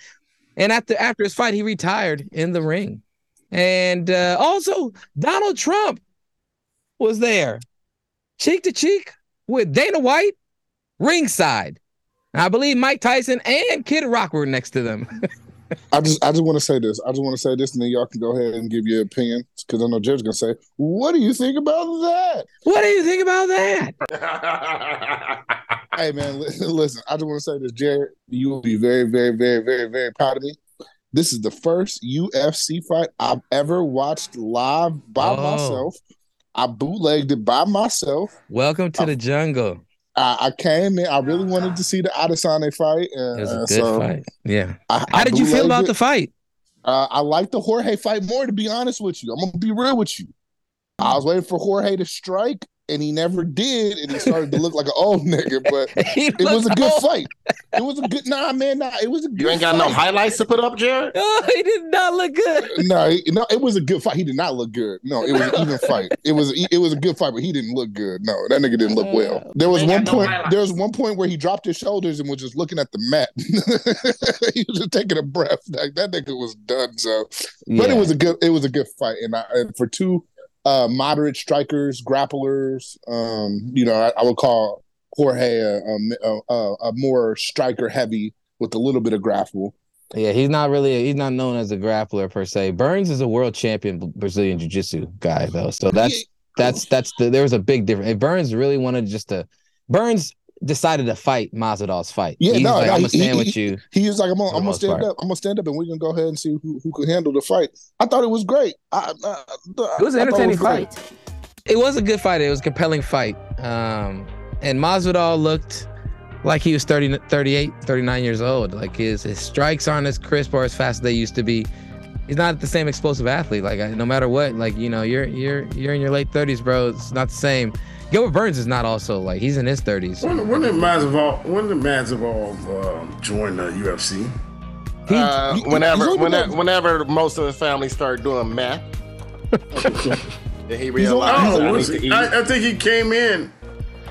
S4: And after after his fight, he retired in the ring. And uh, also, Donald Trump was there, cheek to cheek with Dana White, ringside. I believe Mike Tyson and Kid Rock were next to them.
S14: I just, I just want to say this. I just want to say this, and then y'all can go ahead and give your opinion because I know Jared's gonna say, "What do you think about that?"
S4: what do you think about that?
S14: Hey man, listen. I just want to say this, Jared. You will be very, very, very, very, very proud of me. This is the first UFC fight I've ever watched live by
S4: Oh.
S14: myself. I bootlegged it by myself.
S4: Welcome to the jungle.
S14: I, I came in. I really wanted to see the Adesanya fight. And,
S4: It was a
S14: uh,
S4: good
S14: so
S4: fight. Yeah.
S14: I,
S4: How
S14: I
S4: did you feel about
S14: it.
S4: the fight?
S14: Uh, I like the Jorge fight more, to be honest with you. I'm gonna be real with you. I was waiting for Jorge to strike, and he never did, and he started to look like an old nigga. But it was a good
S4: old.
S14: fight. It was a good. Nah, man, nah, it was a good.
S2: You ain't got no highlights to put up, Jared?
S4: Oh, he did not look good.
S14: No, he- no, it was a good fight. He did not look good. No, it was an even fight. It was it was a good fight, but he didn't look good. No, that nigga didn't look well. There was one
S2: no
S14: point.
S2: highlights.
S14: there was one point where he dropped his shoulders and was just looking at the mat. he was just taking a breath. Like that nigga was done. So, but it was a good. It was a good fight, and, I, and for two uh, moderate strikers, grapplers, um, you know, I, I would call Jorge a, a, a, a more striker heavy with a little bit of grapple.
S4: Yeah, he's not really he's not known as a grappler per se. Burns is a world champion Brazilian jiu-jitsu guy though. So that's that's that's the there was a big difference. If Burns really wanted just to Burns decided to fight Masvidal's fight.
S14: Yeah,
S4: he's
S14: no,
S4: like,
S14: no,
S4: I'm gonna stand
S14: he-
S4: with you.
S14: He was like, I'm gonna, I'm gonna stand
S4: part.
S14: up. I'm gonna stand up, and we're gonna go ahead and see who, who could handle the fight. I thought it was great. I, I,
S4: It was an entertaining
S14: great.
S4: fight. It was a good fight. It was a compelling fight. Um, and Masvidal looked like he was 30, 38, 39 years old. Like his his strikes aren't as crisp or as fast as they used to be. He's not the same explosive athlete. Like no matter what, like you know, you're you're you're in your late thirties, bro. It's not the same. Gilbert Burns is not also like he's in his thirties.
S3: When, when did Masvidal? When did Masvidal um, join the UFC?
S2: Uh, whenever,
S14: he's only
S2: whenever, whenever most of his family started doing math, he realized
S3: Oh,
S2: I
S3: was he- I, I think he came in.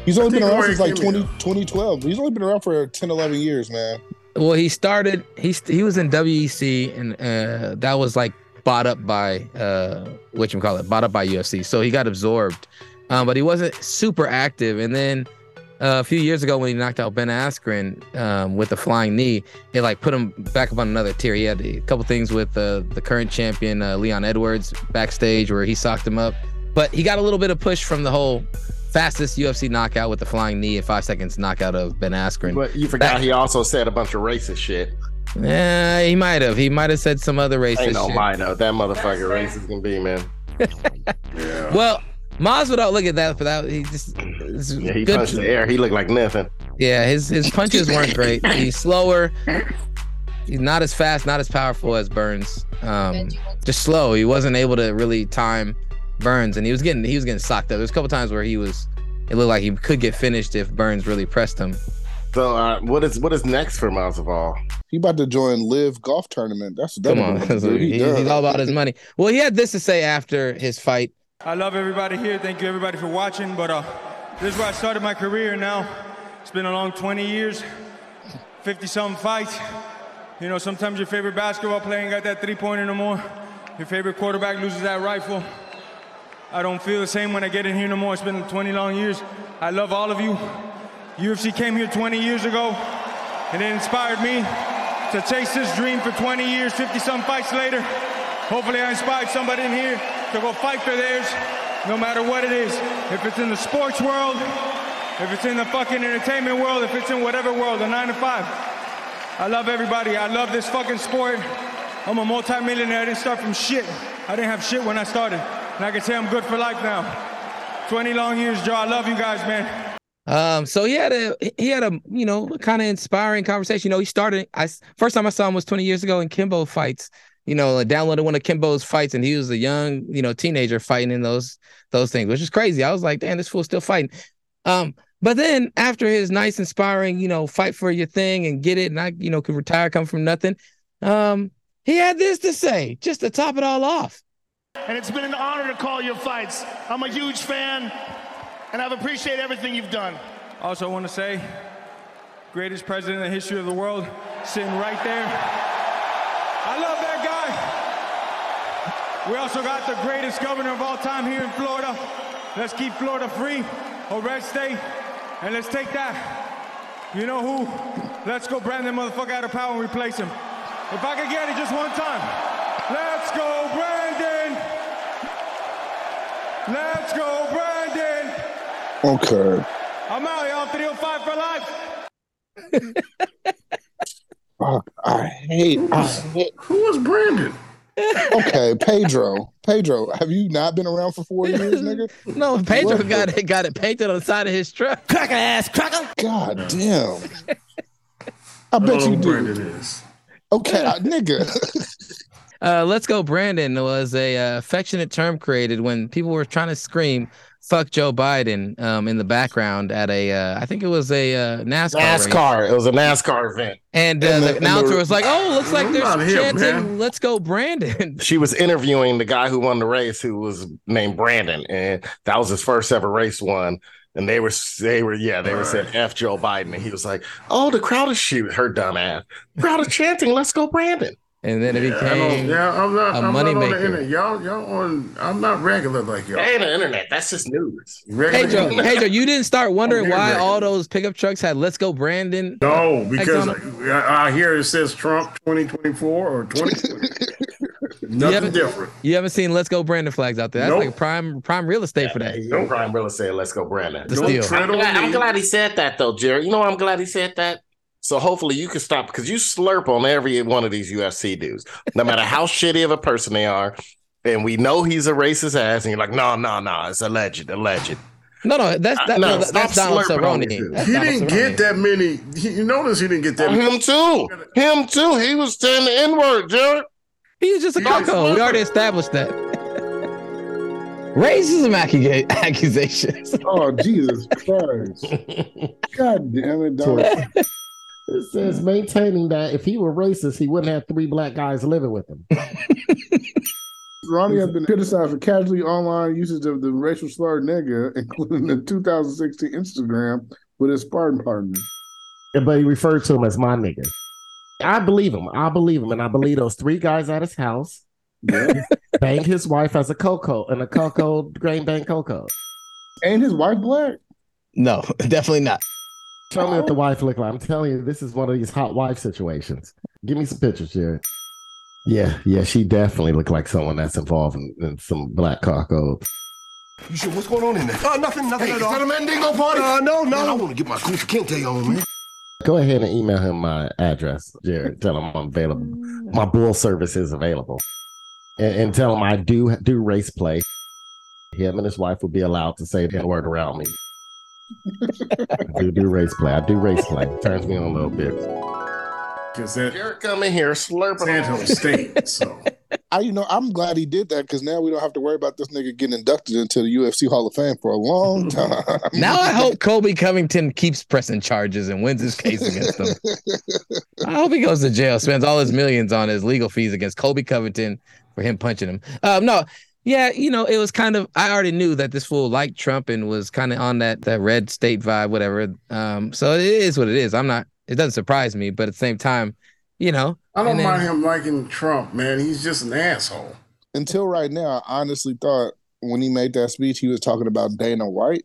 S14: He's only been around since like
S3: came
S14: 20, 2012. He's only been around for 10, 11 years, man.
S4: Well, he started. He st- he was in WEC, and uh, that was like bought up by uh, what you call it, bought up by UFC. So he got absorbed, um, but he wasn't super active. And then uh, a few years ago, when he knocked out Ben Askren um, with the flying knee, it like put him back up on another tier. He had a couple things with uh, the current champion uh, Leon Edwards backstage where he socked him up, but he got a little bit of push from the whole. Fastest UFC knockout with the flying knee and five seconds knockout of Ben Askren.
S2: But you forgot he also said a bunch of racist shit.
S4: Yeah, he might have. He might have said some other racist
S2: Ain't no
S4: shit.
S2: That motherfucker racist can be, man.
S4: Well, Masvidal, look at that for that. He just
S2: Yeah, he
S4: good-
S2: punched the air. He looked like nothing.
S4: Yeah, his his punches weren't great. He's slower. He's not as fast, not as powerful as Burns. Um, just slow. He wasn't able to really time Burns, and he was getting he was getting socked up. There's a couple times where he was. It looked like he could get finished if Burns really pressed him.
S2: So uh, what is what is next for Masvidal?
S14: He about to join LIV Golf Tournament. That's what that
S4: Come on,
S14: about to do. He
S4: He- he's all about his money. Well, he had this to say after his fight.
S15: I love everybody here. Thank you, everybody, for watching. But uh, this is where I started my career now. It's been a long 20 years, 50 something fights. You know, sometimes your favorite basketball player ain't got that three pointer no more. Your favorite quarterback loses that rifle. I don't feel the same when I get in here no more. It's been 20 long years. I love all of you. UFC came here 20 years ago, and it inspired me to chase this dream for 20 years, 50 some fights later. Hopefully, I inspired somebody in here to go fight for theirs, no matter what it is. If it's in the sports world, if it's in the fucking entertainment world, if it's in whatever world, the nine to five. I love everybody. I love this fucking sport. I'm a multimillionaire. I didn't start from shit. I didn't have shit when I started. And I can say I'm good for life now. 20 long years, Joe. I love you guys, man.
S4: Um, so he had a he had a you know kind of inspiring conversation. You know, he started. I first time I saw him was 20 years ago in Kimbo fights. You know, I downloaded one of Kimbo's fights, and he was a young you know teenager fighting in those those things, which is crazy. I was like, damn, this fool's still fighting. Um, but then after his nice, inspiring, you know, fight for your thing and get it, and I you know could retire, come from nothing. Um, he had this to say just to top it all off.
S16: And it's been an honor to call your fights. I'm a huge fan, and I've appreciated everything you've done.
S15: Also, want to say, greatest president in the history of the world, sitting right there. I love that guy. We also got the greatest governor of all time here in Florida. Let's keep Florida free, a red state, and let's take that. You know who? Let's go brand that motherfucker out of power and replace him. If I could get it just one time. Let's go, Brandon! Let's go, Brandon!
S14: Okay.
S15: I'm out, y'all. 305 for life.
S14: Fuck, hate. I hate.
S3: Who was Brandon?
S14: Okay, Pedro. Pedro, have you not been around for four years, nigga?
S4: No, Pedro
S14: What?
S4: got it got it painted on the side of his truck.
S10: Cracker ass, cracker.
S14: God damn. I
S3: I
S14: bet
S3: don't
S14: you
S3: who
S14: do.
S3: Brandon is.
S14: Okay, I- nigga.
S4: Uh, Let's Go Brandon was a uh, affectionate term created when people were trying to scream "fuck Joe Biden" um, in the background at a, uh, I think it was a uh, NASCAR. race.
S2: NASCAR. It was a NASCAR event.
S4: And, uh,
S2: And
S4: the,
S2: the-
S4: announcer
S2: the-
S4: was like, "Oh, looks like
S2: I'm
S4: they're
S2: not him,
S4: chanting
S2: man.
S4: "Let's go Brandon."
S2: She was interviewing the guy who won the race, who was named Brandon, and that was his first ever race won. And they were, they were, yeah, they were saying "F Joe Biden," and he was like, "Oh, the crowd is shooting her dumb ass. Crowd is chanting, let's go, Brandon."
S4: And then it
S3: became don't, yeah, I'm not.
S4: a
S3: I'm not on the
S4: moneymaker.
S3: internet. Y'all, y'all on. I'm not regular like y'all.
S2: Hey, the internet. That's just news.
S4: Hey Joe, hey Joe, you didn't start wondering why
S3: Greg.
S4: all those pickup trucks had "Let's go Brandon"?
S3: No, because? I, I hear it says Trump 2024 or 2020.
S4: You
S3: Nothing
S4: haven't-
S3: different.
S4: You haven't seen "Let's go Brandon" flags out there. That's
S3: Nope.
S4: like prime prime real estate for that.
S2: No prime real estate. Let's go, Brandon.
S4: The steal.
S2: I'm glad, I'm glad he said that though, Jerry. You know, I'm glad he said that. So hopefully you can stop because you slurp on every one of these UFC dudes, no matter how shitty of a person they are. And we know he's a racist ass, and you're like, no, no, no, it's alleged, alleged.
S4: No, no, that's that,
S2: No,
S4: no, that- that's
S2: stop
S4: Donald
S2: slurping
S4: Cerrone. That's
S3: He
S4: Donald
S3: didn't
S4: Cerrone.
S3: get that many. He, you notice he didn't get that.
S2: Oh, him too. Him too. He was saying the N word, Jerry.
S4: He's just a cuckold. We already established that. Racism accusa- accusations.
S14: Oh Jesus Christ! God damn it, dog.
S2: It says maintaining that if he were racist, he wouldn't have three black guys living with him.
S14: Ronnie has been criticized for casually online usage of the racial slur nigga, including the 2016 Instagram with his Spartan partner.
S2: But he referred to him as my nigga. I believe him. I believe him. And I believe those three guys at his house banged his wife as a cocoa and a cocoa grain bang cocoa.
S14: Ain't his wife black?
S4: No, definitely not.
S2: Tell me what the wife looked like. I'm telling you, this is one of these hot wife situations. Give me some pictures, Jared. Yeah, yeah, she definitely looked like someone that's involved in, in some black cocoa.
S17: You sure? What's going on in there? Oh, nothing, nothing
S7: Hey,
S17: at
S7: is
S17: all.
S7: that a Mandingo party?
S17: Uh, no, no.
S7: Man, I want to get my Kunta Kinte on, man.
S2: Go ahead and email him my address, Jared. Tell him I'm available. My bull service is available. And, and tell him I do do race play. Him and his wife will be allowed to say that word around me. I do do race play. I do race play. Turns me on a little bit.
S3: Because that
S2: Jared come in here slurping
S3: Sandhill State. So
S14: I, you know, I'm glad he did that because now we don't have to worry about this nigga getting inducted into the UFC Hall of Fame for a long time.
S4: Now I hope Colby Covington keeps pressing charges and wins his case against them. I hope he goes to jail, spends all his millions on his legal fees against Colby Covington for him punching him. Um, no, yeah, you know, it was kind of I already knew that this fool liked Trump and was kind of on that that red state vibe, whatever. Um, so it is what it is. I'm not. It doesn't surprise me, but at the same time, you know,
S3: I don't
S4: then-
S3: mind him liking Trump, man. He's just an asshole.
S14: Until right now, I honestly thought when he made that speech, he was talking about Dana White.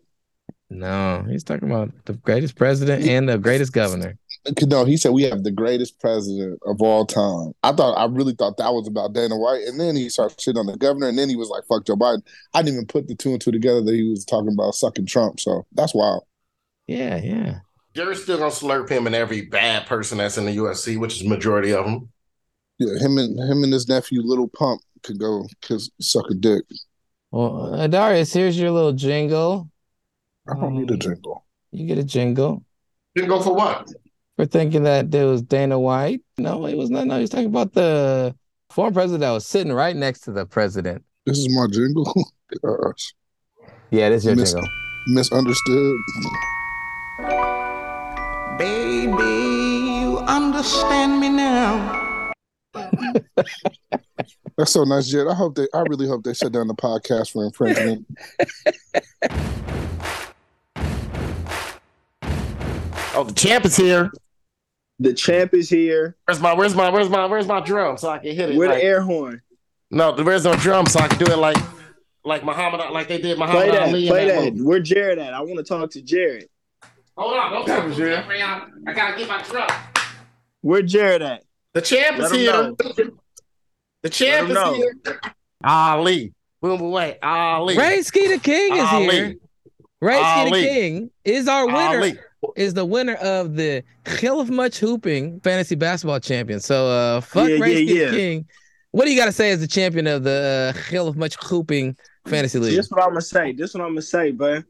S4: No, he's talking about the greatest president and the greatest governor.
S14: No, he said we have the greatest president of all time. I thought I really thought that was about Dana White, and then he started shit on the governor, and then he was like, "Fuck Joe Biden." I didn't even put the two and two together that he was talking about sucking Trump. So that's wild.
S4: Yeah, yeah.
S2: Jared's still gonna slurp him and every bad person that's in the UFC, which is majority of them.
S14: Yeah, him and him and his nephew Little Pump could go kiss, suck a dick.
S4: Well, uh, Darius, here's your little jingle.
S14: I don't need a jingle.
S4: You get a jingle
S2: Jingle for what?
S4: For thinking that there was Dana White. No, it was not. No, he was talking about the former president that was sitting right next to the president.
S14: This is my jingle. Gosh,
S4: Yeah, this is your
S14: Miss-
S4: jingle.
S14: misunderstood.
S10: Baby, you understand me now.
S14: That's so nice, Jed. I hope they. I really hope they shut down the podcast for infringement.
S2: Oh, the champ is here.
S18: The champ is here.
S2: Where's my where's my where's my where's my drum so I can hit it?
S18: Where the air horn?
S2: No, there's no drum so I can do it like like Muhammad like they did Muhammad
S18: Play that.
S2: Ali.
S18: Play
S2: that
S18: that. Where Jared at? I want to talk to Jared.
S2: Hold on, don't
S3: talk to Jared.
S2: I gotta get my drum.
S18: Where Jared at?
S2: The champ
S18: Let
S2: is here.
S18: know.
S2: The champ
S18: Let him know.
S2: is here. Ali. Boom boom wait. Ali.
S4: Rayski the King is
S2: Ali.
S4: here. Rayski the
S2: Ali.
S4: King is our winner.
S2: Ali.
S4: Is the winner of the Hill of Much Hooping Fantasy Basketball Champion. So uh fuck
S18: Yeah,
S4: Ray
S18: yeah, yeah.
S4: King. What do you gotta say as the champion of the uh, Hill of Much Hooping Fantasy League?
S18: This is what I'm gonna say. This is what I'm gonna say, bud.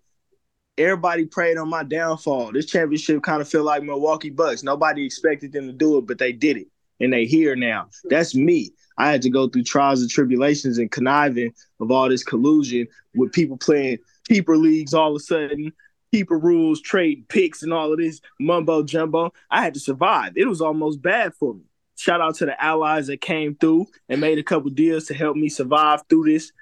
S18: Everybody prayed on my downfall. This championship kind of feel like Milwaukee Bucks. Nobody expected them to do it, but they did it, and they here now. That's me. I had to go through trials and tribulations and conniving of all this collusion with people playing keeper leagues all of a sudden, keeper rules, trade picks, and all of this mumbo jumbo. I had to survive. It was almost bad for me. Shout out to the allies that came through and made a couple deals to help me survive through this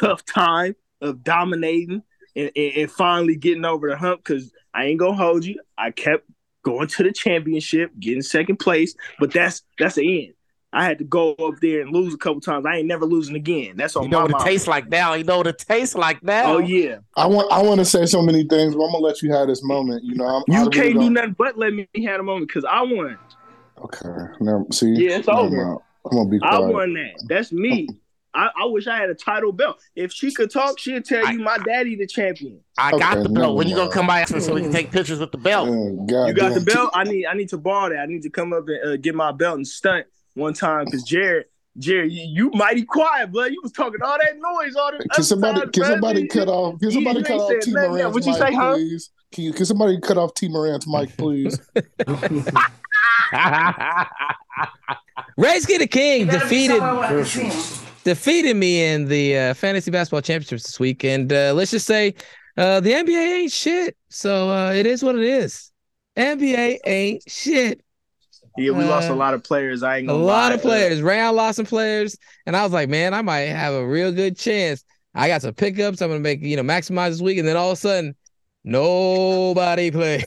S18: tough time of dominating and, and, and finally getting over the hump. Because I ain't gonna hold you. I kept going to the championship, getting second place, but that's that's the end. I had to go up there and lose a couple times. I ain't never losing again. That's on
S2: You know
S18: my
S2: what it tastes like now. You know what it tastes like now.
S18: Oh yeah.
S14: I want I want to say so many things, but I'm gonna let you have this moment. You know, I'm,
S18: You
S14: really
S18: can't do
S14: don't-
S18: nothing but let me have a moment because I won.
S14: Okay, now see.
S18: Yeah, it's over.
S14: mind. I'm gonna be Quiet.
S18: I won that. That's me. I, I wish I had a title belt. If she could talk, she'd tell you my daddy the champion.
S2: I got the belt. When you gonna come by so we can take pictures with the belt?
S14: God
S18: You got the belt. I need I need to borrow that. I need to come up and uh, get my belt and stunt one time because Jared, Jared, you, you mighty quiet, blood. You was talking all that noise, all that.
S14: Can somebody
S18: other
S14: can
S18: side,
S14: somebody cut off can somebody cut off T
S18: nothing yet.
S14: Moran's
S18: What'd you
S14: mic,
S18: say, huh?
S14: please? Can you can somebody cut off T Moran's mic, please?
S4: Rayski the King
S19: better
S4: defeated
S19: somewhere where I can see 'em.
S4: defeated me in the uh, fantasy basketball championships this week, and uh, let's just say uh, the NBA ain't shit. So uh, it is what it is. NBA ain't shit.
S18: Yeah, we lost a
S4: Uh,
S18: lot of players. I ain't
S4: A lot
S18: lie.
S4: of players. Rayon lost some players, and I was like, man, I might have a real good chance. I got some pickups. I'm gonna make you know maximize this week, and then all of a sudden, nobody played.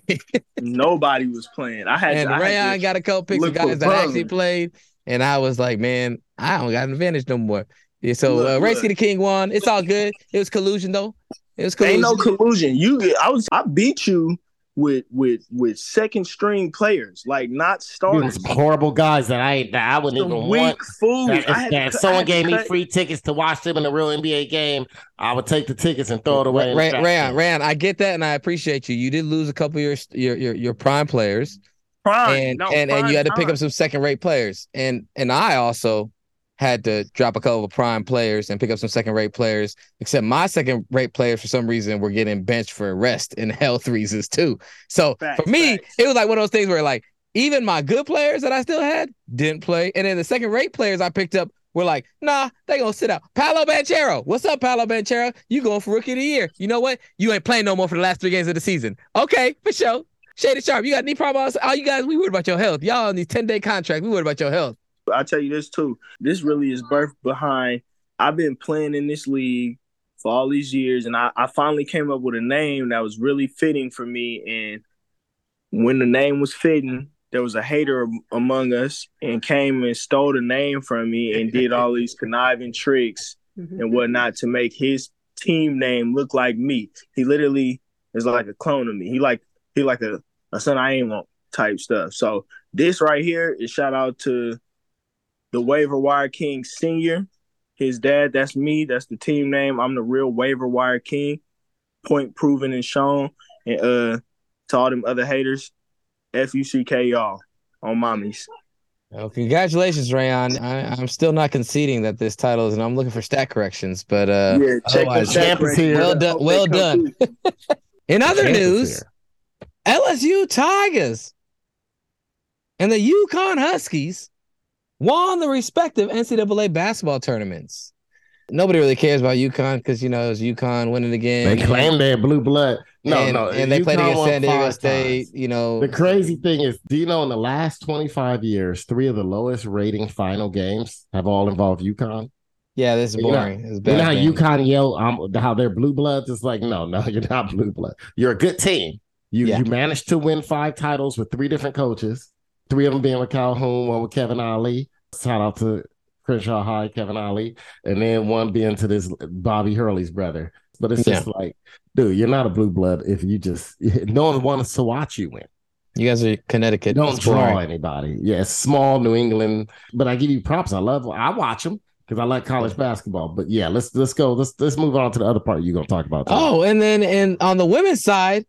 S18: Nobody was playing. I had
S4: and
S18: to, I had
S4: Rayon
S18: to
S4: got a couple picks of guys that actually played, and I was like, man, I don't got an advantage no more. Yeah, so
S18: Look,
S4: uh,
S18: look.
S4: the King won. It's all good. It was collusion though. It was collusion.
S18: Ain't no collusion. You, I was, I beat you with with with second string players, like not
S2: Dude,
S18: starters.
S2: horrible guys that I that I wouldn't
S18: Some
S2: even
S18: weak
S2: want.
S18: fools.
S2: That, if,
S18: had
S2: that if
S18: cut-
S2: someone
S18: had to
S2: gave me free tickets to watch them in a real NBA game, I would take the tickets and throw it away.
S4: Ray,
S2: in
S4: Ray,
S2: the trash
S4: Rayon,
S2: can.
S4: Rayon, I get that, and I appreciate you. You did lose a couple of your your your, your prime players,
S18: Prime,
S4: and
S18: no,
S4: and, and you had to pick
S18: time.
S4: up some second rate players, and and I also had to drop a couple of prime players and pick up some second rate players. Except my second rate players, for some reason, were getting benched for rest and health reasons too. So
S18: Facts,
S4: for me, it was like one of those things where like even my good players that I still had didn't play, and then the second rate players I picked up were like, nah, they gonna sit out. Paolo Banchero, what's up, Paolo Banchero? You going for rookie of the year? You know what? You ain't playing no more for the last three games of the season. Okay, for sure. Shaedon Sharpe, you got any problems? All you guys, we worried about your health. Y'all on these 10 day contracts, we worried about your health.
S18: I tell you this too. This really is birth behind. I've been playing in this league for all these years, and I, I finally came up with a name that was really fitting for me. And when the name was fitting, there was a hater among us and came and stole the name from me and did all these conniving tricks mm-hmm. and whatnot to make his team name look like me. He literally is like a clone of me. He like he like a, a son I ain't want type stuff. So this right here is shout out to the waiver wire king senior. His dad, that's me. That's the team name. I'm the real waiver wire king. Point proven and shown. And uh to all them other haters, F U C K y'all on mommies.
S4: Well, congratulations, Rayon. I, I'm still not conceding that this title is, and I'm looking for stat corrections. But uh,
S18: Yeah, check the
S4: otherwise,
S18: stat
S2: Champ is
S18: corrections.
S2: here.
S4: well done. Well done. In other
S2: Champ
S4: news, LSU Tigers and the UConn Huskies won the respective NCAA basketball tournaments. Nobody really cares about UConn because you know it was UConn winning again.
S2: They claim they're blue blood. No,
S4: and,
S2: no.
S4: and they played
S2: UConn
S4: against San Diego State.
S2: times.
S4: You know,
S2: The crazy thing is, do you know in the last 25 years, three of the lowest rating final games have all involved UConn?
S4: yeah, this is
S2: You know-
S4: boring. It's
S2: You
S4: bad
S2: know how
S4: game.
S2: UConn yell um, how they're blue bloods? It's like, no, no, you're not blue blood. You're a good team. You
S4: Yeah.
S2: you managed to win five titles with three different coaches, three of them being with Calhoun, one with Kevin Ollie. Shout out to Crenshaw High, Kevin Ollie, and then one being to this Bobby Hurley's brother. But it's just like, dude, you're not a blue blood if you just no one wants to watch you win.
S4: You guys are Connecticut.
S2: Don't
S4: It's
S2: draw
S4: boring.
S2: anybody. Yeah, small New England, but I give you props. I love. I watch them because I like college basketball. But yeah, let's let's go. Let's let's move on to the other part you're gonna talk about. today.
S4: Oh, and then and on the women's side,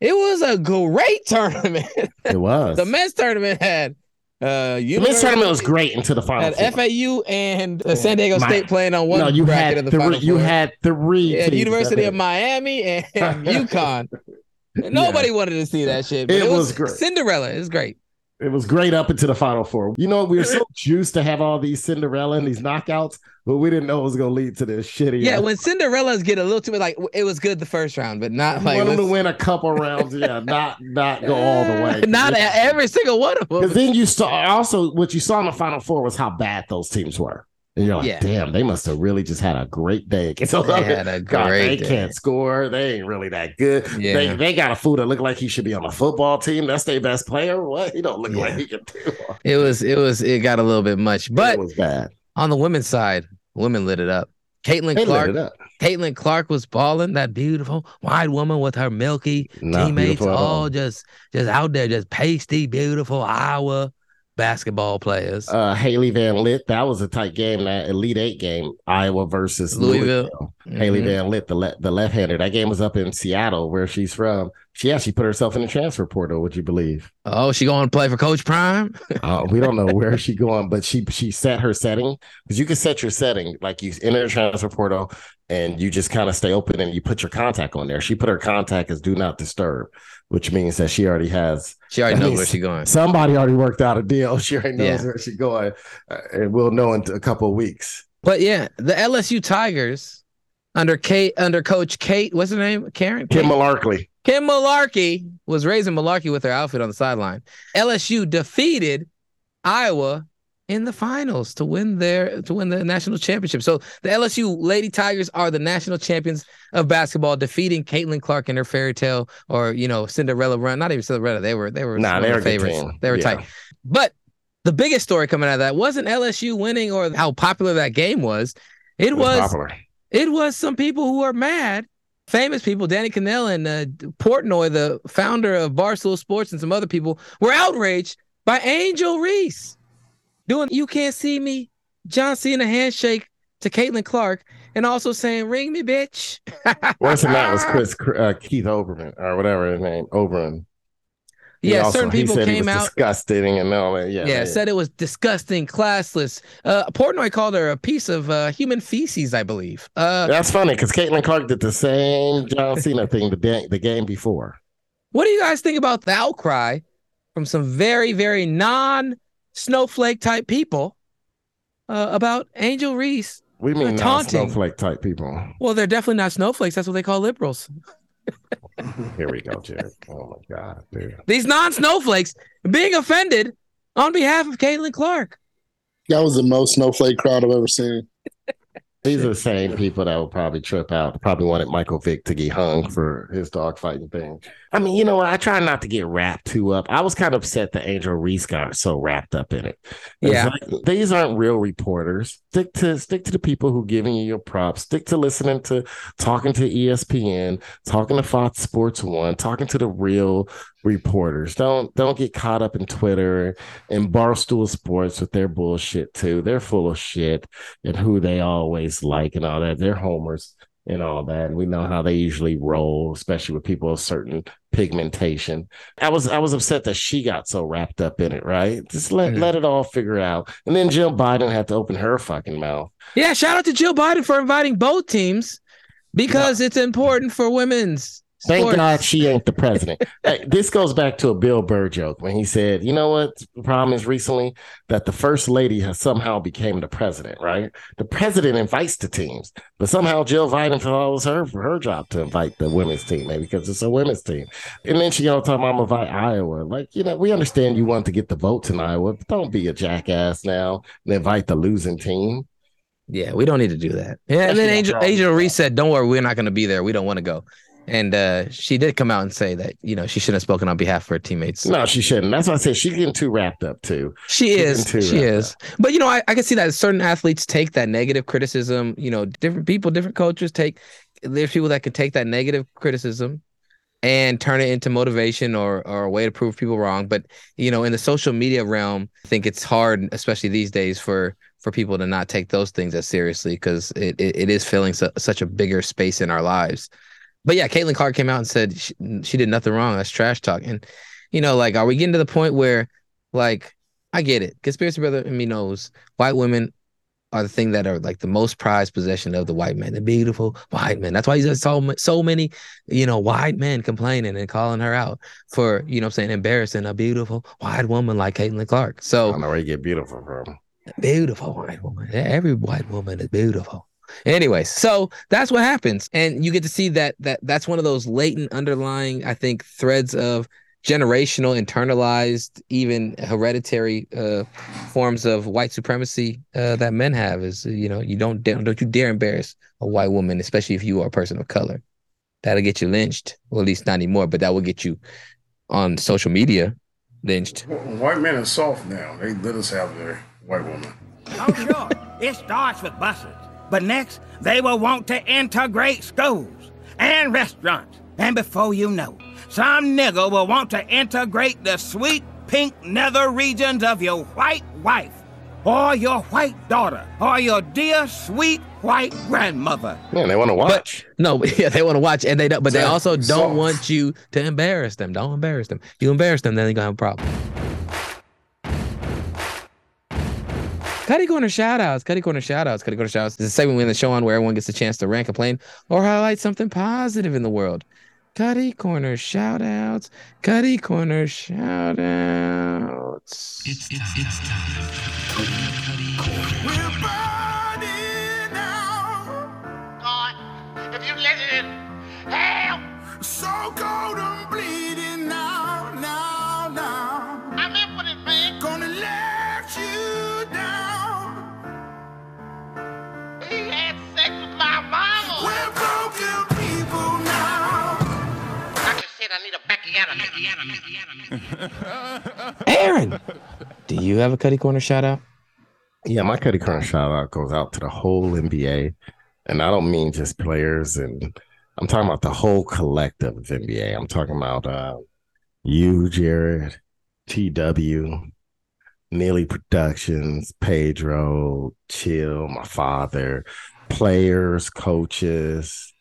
S4: it was a great tournament.
S2: it was
S4: the men's tournament had uh
S2: the men's tournament was great into the final.
S4: had. FAU and uh, San Diego
S2: My-
S4: State playing on one
S2: no, you
S4: bracket
S2: had
S4: of the
S2: three. You
S4: four.
S2: had three.
S4: yeah, the University of Miami and UConn. Nobody wanted to see that shit. But
S2: It
S4: it, was,
S2: was great.
S4: Cinderella. It's great.
S2: It was great up into the final four. You know, we were so juiced to have all these Cinderella and these knockouts, but we didn't know it was going to lead to this shitty.
S4: Yeah, when Cinderellas get a little too like it was good the first round, but not
S2: we
S4: like
S2: want them to win a couple rounds. Yeah, not not go all the way.
S4: not every single one of them.
S2: Because then you saw also what you saw in the final four was how bad those teams were. And you're like,
S4: Yeah.
S2: damn, they must have really just had a great day. So
S4: They had a
S2: God, they
S4: day.
S2: can't score. They ain't really that good.
S4: Yeah.
S2: They they got a fool that look like he should be on a football team. That's their best player. What? He don't look like he can do.
S4: It was it was it got a little bit much, but
S2: it was bad.
S4: on the women's side, women lit it up. Caitlin
S2: They lit
S4: Clark.
S2: it up.
S4: Caitlin Clark was balling. That beautiful white woman with her milky teammates,
S2: all.
S4: all just just out there, just pasty, beautiful Iowa basketball players.
S2: Uh, Hailey Van Lith, that was a tight game. That Elite Eight game, Iowa versus
S4: Louisville.
S2: Louisville. Hailey
S4: Mhm.
S2: Van Lith, the le- the left hander. That game was up in Seattle, where she's from. She actually put herself in the transfer portal. Would you believe?
S4: Oh, she going to play for Coach Prime?
S2: Uh, we don't know where she going, but she she set her setting because you can set your setting like you enter the transfer portal and you just kind of stay open and you put your contact on there. She put her contact as do not disturb, which means that she already has.
S4: She already knows where she going.
S2: Somebody already worked out a deal. She already knows
S4: Yeah.
S2: where she's going, uh, and we'll know in a couple of weeks.
S4: But yeah, the LSU Tigers under Kate under Coach Kate, what's her name? Karen?
S2: Kim
S4: Kate?
S2: Malarkey.
S4: Kim Malarkey was raising Malarkey with her outfit on the sideline. LSU defeated Iowa in the finals to win their to win the national championship. So the LSU Lady Tigers are the national champions of basketball, defeating Caitlin Clark in her fairy tale or you know Cinderella run. Not even Cinderella. They were they were
S2: Nah, they were
S4: the
S2: a good
S4: favorites.
S2: team.
S4: They were
S2: Yeah.
S4: tight. But the biggest story coming out of that wasn't LSU winning or how popular that game was. It,
S2: It was
S4: was it was some people who are mad, famous people, Danny Kanell and uh, Portnoy, the founder of Barstool Sports, and some other people were outraged by Angel Reese doing "You Can't See Me," John Cena handshake to Caitlin Clark, and also saying "Ring me, bitch."
S2: Worse than that was Chris uh, Keith Olbermann or whatever his name, Oberon. He
S4: Yeah,
S2: also-
S4: certain people came out-
S2: disgusting and all that. Yeah,
S4: Yeah,
S2: yeah.
S4: said it was disgusting, classless. Uh, Portnoy called her a piece of uh, human feces, I believe. Uh,
S2: That's funny because Caitlin Clark did the same John Cena thing the, da- the game before.
S4: What do you guys think about the outcry from some very, very non snowflake type people uh, about Angel Reese?
S2: We
S4: uh,
S2: mean non
S4: taunting.
S2: snowflake type people.
S4: Well, they're definitely not snowflakes. That's what they call liberals.
S2: Here we go, Jared. Oh my God, dude.
S4: These non snowflakes being offended on behalf of Caitlin Clark.
S14: That was the most snowflake crowd I've ever seen.
S2: These are the same people that would probably trip out. Probably wanted Michael Vick to get hung for his dog fighting thing. I mean, you know what? I try not to get wrapped too up. I was kind of upset that Angel Reese got so wrapped up in it. It's
S4: Yeah.
S2: like, these aren't real reporters. Stick to stick to the people who giving you your props. Stick to listening to talking to ESPN, talking to Fox Sports One, talking to the real reporters. Don't don't get caught up in Twitter and Barstool Sports with their bullshit too. They're full of shit and who they always like and all that. They're homers and all that. And we know how they usually roll, especially with people of certain pigmentation. I was I was upset that she got so wrapped up in it, right? Just let let it all figure out. And then Jill Biden had to open her fucking mouth.
S4: Yeah, shout out to Jill Biden for inviting both teams because it's important for women's.
S2: Thank
S4: sports.
S2: God she ain't the president. Hey, this goes back to a Bill Burr joke when he said, "You know what? The problem is recently that the first lady has somehow became the president. Right? The president invites the teams, but somehow Jill Biden thought it was her for her job to invite the women's team, maybe because it's a women's team. And then she you know talking about I'm gonna invite Iowa. Like you know, we understand you want to get the votes in Iowa, but don't be a jackass now and invite the losing team.
S4: Yeah, we don't need to do that. Yeah, and then
S2: Especially
S4: Angel Angel Reese said, "Don't worry, we're not going to be there. We don't want to go." And uh, she did come out and say that you know she shouldn't have spoken on behalf of her teammates.
S2: No, she shouldn't. That's why I said she's getting too wrapped up too.
S4: She is.
S2: too
S4: She is. But you know, I, I can see that certain athletes take that negative criticism. You know, different people, different cultures take. There's people that can take that negative criticism and turn it into motivation or or a way to prove people wrong. But you know, in the social media realm, I think it's hard, especially these days, for for people to not take those things as seriously because it, it it is filling su- such a bigger space in our lives. But yeah, Caitlin Clark came out and said she, she did nothing wrong. That's trash talk. And you know, like, are we getting to the point where, like, I get it. Conspiracy brother and me knows white women are the thing that are like the most prized possession of the white man, the beautiful white man. That's why he's so so many, you know, white men complaining and calling her out for, you know, I'm saying embarrassing a beautiful white woman like Caitlin Clark. So
S2: I know where you get beautiful from.
S4: Beautiful white woman. Every white woman is beautiful. Anyways, so that's what happens, and you get to see that that that's one of those latent underlying, I think, threads of generational, internalized, even hereditary uh, forms of white supremacy uh, that men have. Is you know you don't don't you dare embarrass a white woman, especially if you are a person of color. That'll get you lynched, well, at least not anymore, but that will get you on social media lynched.
S3: White men are soft now. They let us have their white woman.
S10: Oh, sure. it starts with buses. But next, they will want to integrate schools and restaurants. And before you know, some nigger will want to integrate the sweet pink nether regions of your white wife, or your white daughter, or your dear sweet white grandmother.
S2: Man, they want to watch.
S4: But, no, yeah, they want to watch, and they don't. But they also don't want you to embarrass them. Don't embarrass them. You embarrass them, then they're gonna have a problem. Cutty Corner shout outs, Cutty Corner shout outs, Cutty Corner shout outs. This is a segment in the show on where everyone gets a chance to rant, complain, or highlight something positive in the world. Cutty Corner shout outs, Cutty Corner shout outs.
S9: It's, it's, it's time.
S10: I just said I need a Becky
S4: Aaron, do you have a Cutty Corner shout out?
S2: Yeah, my Cutty Corner shout out goes out to the whole NBA. And I don't mean just players, and I'm talking about the whole collective of NBA. I'm talking about uh, you, Jared, TW, Neely Productions, Pedro, Chill, my father, players, coaches,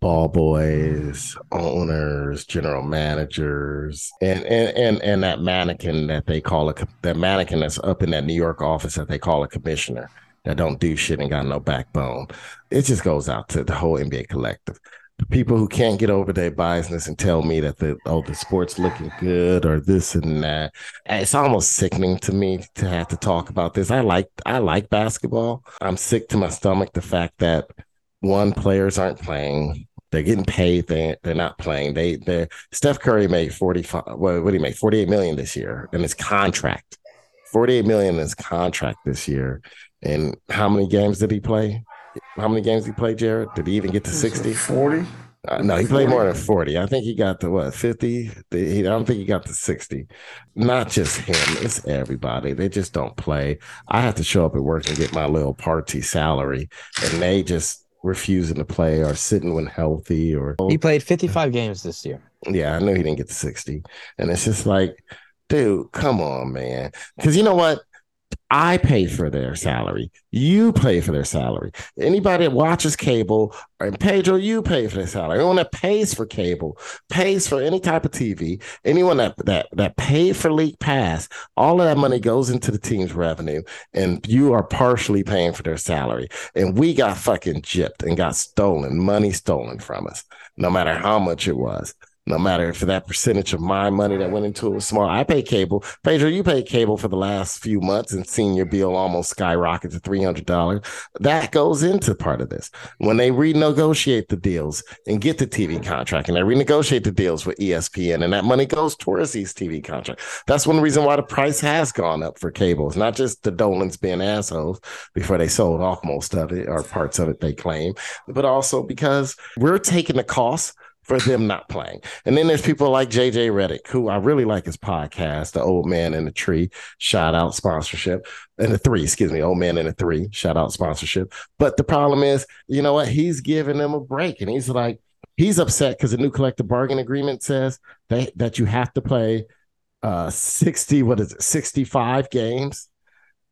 S2: ball boys, owners, general managers, and and and, and that mannequin that they call a that mannequin that's up in that New York office that they call a commissioner that don't do shit and got no backbone. It just goes out to the whole NBA collective. The people who can't get over their biasness and tell me that the oh the sport's looking good or this and that. It's almost sickening to me to have to talk about this. I like I like basketball. I'm sick to my stomach the fact that one players aren't playing. They're getting paid. They they're not playing. They they Steph Curry made 45 what, what did he make? 48 million this year in his contract. 48 million in his contract this year. And how many games did he play? How many games did he play, Jared? Did he even get to 60?
S3: 40?
S2: Uh, no, he played more than 40. I think he got to what, 50? He- I don't think he got to 60. Not just him, it's everybody. They just don't play. I have to show up at work and get my little party salary, and they just refusing to play or sitting when healthy or
S4: He played 55 games this year.
S2: yeah, I know he didn't get to 60. And it's just like, dude, come on, man. Because you know what? I pay for their salary. You pay for their salary. Anybody that watches cable, and Pedro, you pay for their salary. Anyone that pays for cable, pays for any type of TV, anyone that that that paid for League Pass, all of that money goes into the team's revenue, and you are partially paying for their salary. And we got fucking gypped and got stolen, money stolen from us, no matter how much it was. No matter if that percentage of my money that went into it was small, I pay cable. Pedro, you paid cable for the last few months and seen your bill almost skyrocket to three hundred dollars. That goes into part of this. When they renegotiate the deals and get the TV contract, and they renegotiate the deals with ESPN, and that money goes towards these TV contracts. That's one reason why the price has gone up for cable. It's not just the Dolans being assholes before they sold off most of it or parts of it they claim, but also because we're taking the cost for them not playing. And then there's people like JJ Redick, who I really like his podcast, The Old Man in the Tree. Shout out sponsorship. And the three, excuse me, Old Man in the Three. Shout out sponsorship. But the problem is, you know what? He's giving them a break. And he's like, he's upset because the new collective bargaining agreement says that, that you have to play uh 60, what is it, 65 games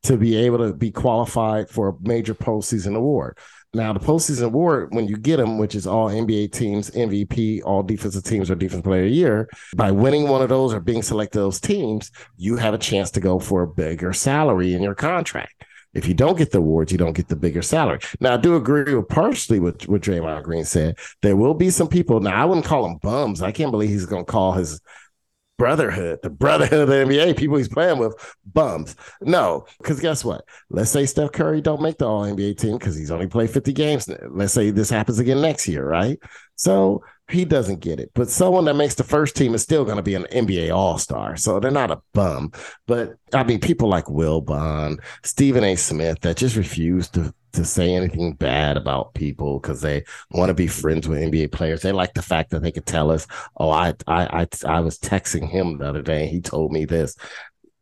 S2: to be able to be qualified for a major postseason award. Now, the postseason award, when you get them, which is all NBA teams, MVP, all defensive teams, or defensive player of the year, by winning one of those or being selected those teams, you have a chance to go for a bigger salary in your contract. If you don't get the awards, you don't get the bigger salary. Now, I do agree with partially with what Draymond Green said. There will be some people. Now, I wouldn't call them bums. I can't believe he's going to call his brotherhood, the brotherhood of the NBA, people he's playing with, bums. No, because guess what? Let's say Steph Curry don't make the All NBA team because he's only played 50 games. Let's say this happens again next year, right? So he doesn't get it. But someone that makes the first team is still going to be an NBA All Star. So they're not a bum. But I mean, people like Wilbon, Stephen A. Smith that just refuse to to say anything bad about people because they want to be friends with NBA players. They like the fact that they could tell us, "Oh, I I I, I was texting him the other day. and He told me this."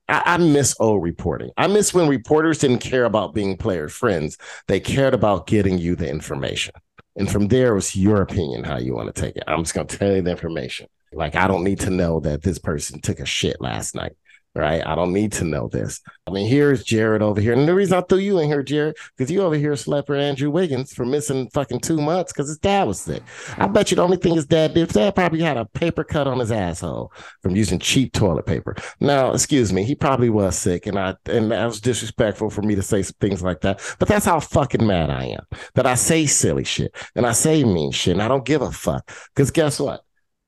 S2: I, I miss old reporting. I miss when reporters didn't care about being player friends. They cared about getting you the information. And from there, it was your opinion how you want to take it. I'm just going to tell you the information. Like, I don't need to know that this person took a shit last night right? I don't need to know this. I mean, here's Jared over here. And the reason I threw you in here, Jared, because you over here slept with Andrew Wiggins for missing fucking two months because his dad was sick. I bet you the only thing his dad did, his dad probably had a paper cut on his asshole from using cheap toilet paper. Now, excuse me, he probably was sick, and I and that was disrespectful for me to say things like that. But that's how fucking mad I am that I say silly shit and I say mean shit, and I don't give a fuck. Because guess what?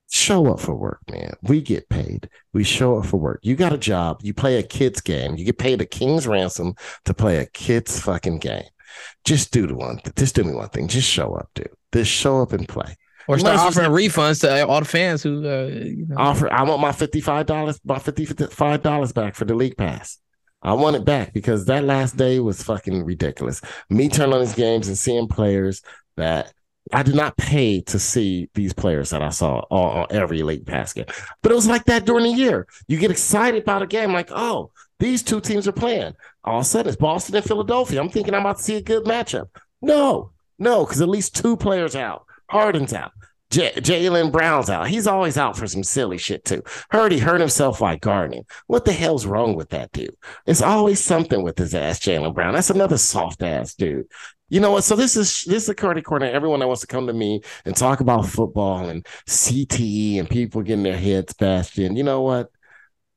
S2: Show up for work, man. We get paid. We show up for work. You got a job. You play a kid's game. You get paid a king's ransom to play a kid's fucking game. Just do the one. Just do me one thing. Just show up, dude. Just show up and play.
S4: Or start offering refunds to all the fans who uh, you know.
S2: offer. I want my fifty five dollars, my fifty five dollars back for the league pass. I want it back because that last day was fucking ridiculous. Me turning on these games and seeing players that I did not pay to see these players that I saw on, every late basket. But it was like that during the year. You get excited about a game, like, oh, these two teams are playing. All of a sudden, it's Boston and Philadelphia. I'm thinking I'm about to see a good matchup. No, no, because at least two players out. Harden's out. J- Jaylen Brown's out. He's always out for some silly shit too. Heard he hurt himself while gardening. What the hell's wrong with that dude? It's always something with his ass, Jaylen Brown. That's another soft ass dude. You know what? So this is this is a Cutty corner. Everyone that wants to come to me and talk about football and CTE and people getting their heads bashed in. You know what?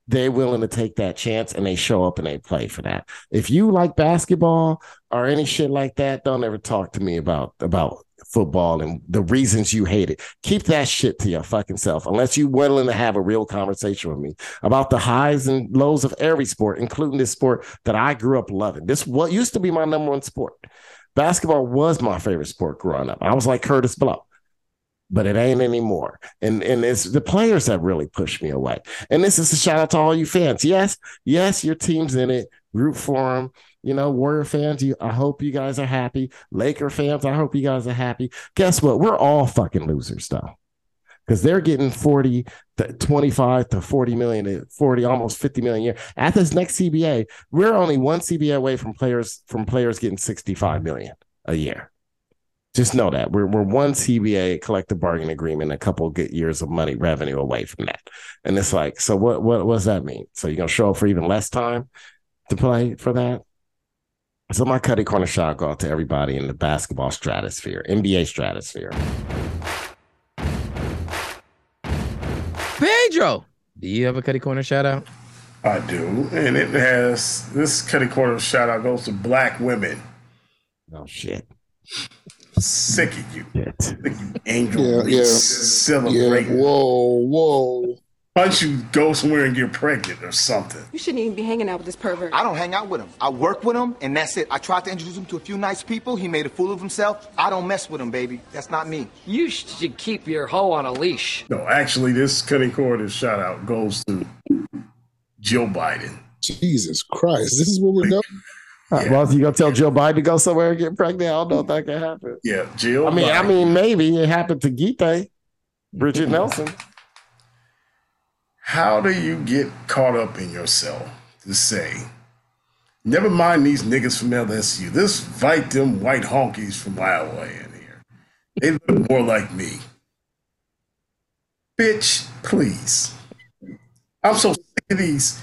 S2: They're willing to take that chance and they show up and they play for that. If you like basketball or any shit like that, don't ever talk to me about about football and the reasons you hate it. Keep that shit to your fucking self, unless you're willing to have a real conversation with me about the highs and lows of every sport, including this sport that I grew up loving. This what used to be my number one sport. Basketball was my favorite sport growing up. I was like Kurtis Blow, but it ain't anymore. And and it's the players that really pushed me away. And this is a shout out to all you fans. Yes, yes, your team's in it. Root for them. You know, Warrior fans, you, I hope you guys are happy. Laker fans, I hope you guys are happy. Guess what? We're all fucking losers, though because they're getting 40 to 25 to 40 million 40 almost 50 million a year. At this next cba we're only one cba away from players from players getting 65 million a year. Just know that. We're, we're one cba collective bargaining agreement a couple good years of money revenue away from that. And it's like so what what, what does that mean? So you're going to show up for even less time to play for that? So my cutty corner shot go out to everybody in the basketball stratosphere nba stratosphere
S4: Pedro, do you have a Cutty Corner shout out?
S3: I do. And it has this Cutty Corner shout out goes to black women.
S2: Oh, shit.
S3: Sick of you.
S2: Shit.
S3: you angel
S14: Yeah,
S3: Reese
S14: yeah.
S3: celebrating.
S14: Yeah, whoa, whoa.
S3: Why don't you go somewhere and get pregnant or something?
S19: You shouldn't even be hanging out with this pervert.
S20: I don't hang out with him. I work with him, and that's it. I tried to introduce him to a few nice people. He made a fool of himself. I don't mess with him, baby. That's not me.
S21: You should keep your hoe on a leash.
S3: No, actually, this Cutty Corner shout out goes to Joe Biden.
S14: Jesus Christ. This is what we're doing.
S2: Uh, Well, you gonna tell Joe Biden to go somewhere and get pregnant? I don't know if that can happen.
S3: Yeah, Jill.
S2: I mean, I mean, maybe it happened to Gita, Brigitte Nielsen.
S3: How do you get caught up in yourself to say, never mind these niggas from LSU, this fight them white honkies from Iowa in here. They look more like me. Bitch, please. I'm so sick of these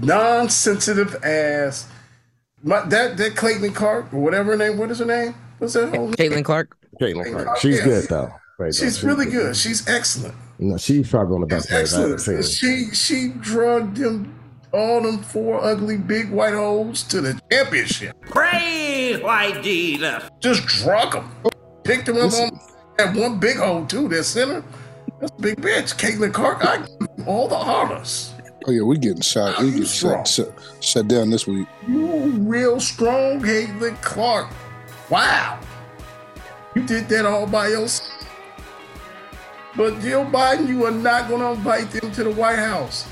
S3: non-sensitive ass. My, that that Clayton Clark or whatever her name. What is her name? What's that whole
S4: Caitlin Clark.
S2: Caitlin Clark. She's
S3: Yeah.
S2: good though. Right,
S3: She's
S2: though.
S3: really good. She's excellent.
S2: No, she's probably one of the best players I've
S3: Excellent. She she drugged them all them four ugly big white holes to the championship.
S10: Praise white Jesus.
S3: Just drunk them. Picked them up on that one big hole too. That center. That's a big bitch. Caitlin Clark. I give all the honors.
S14: Oh yeah, we getting shot. We getting shut, shut shut down this week.
S3: You real strong, Caitlin Clark. Wow. You did that all by yourself. But Jill Biden, you are not going to invite them to the White House.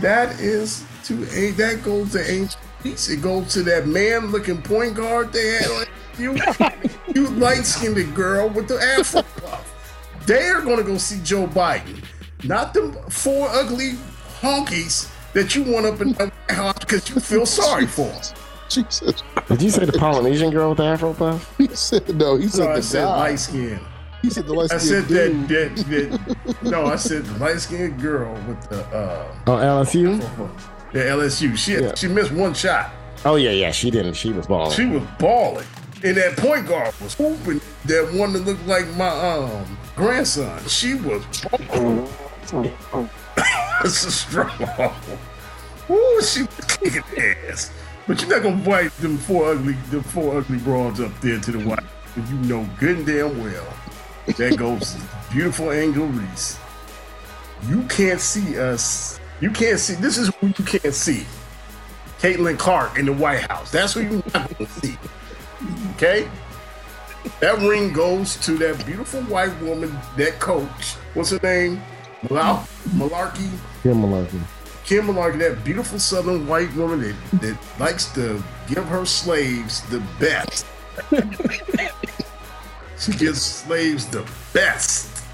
S3: That is to a that goes to Angel Reese. It goes to that man-looking point guard they had on you. you light-skinned girl with the afro puff. They are going to go see Joe Biden, not the four ugly honkies that you want up in the White House because you feel sorry for.
S14: Jesus.
S2: Did you say the Polynesian girl with the afro puff?
S14: He said no. He said
S3: No,
S14: the
S3: said
S14: guy.
S3: light skin.
S14: He said the light
S3: I
S14: skin
S3: said that, that, that. No, I said the light skinned girl with the uh,
S2: Oh, LSU?
S3: the LSU. She
S2: Yeah.
S3: she missed one shot.
S2: Oh yeah, yeah. She didn't. She was balling.
S3: She was balling, and that point guard was hooping. That one that looked like my um grandson. She was balling. It's a strong. Ooh, she was kicking ass. But you're not gonna invite them four ugly, them four ugly broads up there to the white. You know good and damn well that goes beautiful Angel Reese. You can't see us. You can't see. This is who you can't see. Caitlin Clark in the White House. That's who you're not gonna see. Okay. That ring goes to that beautiful white woman, that coach. What's her name? Mal- Malarkey.
S2: Kim Malarkey.
S3: Kim Malarkey, that beautiful southern white woman that, that likes to give her slaves the best. she gives slaves the best.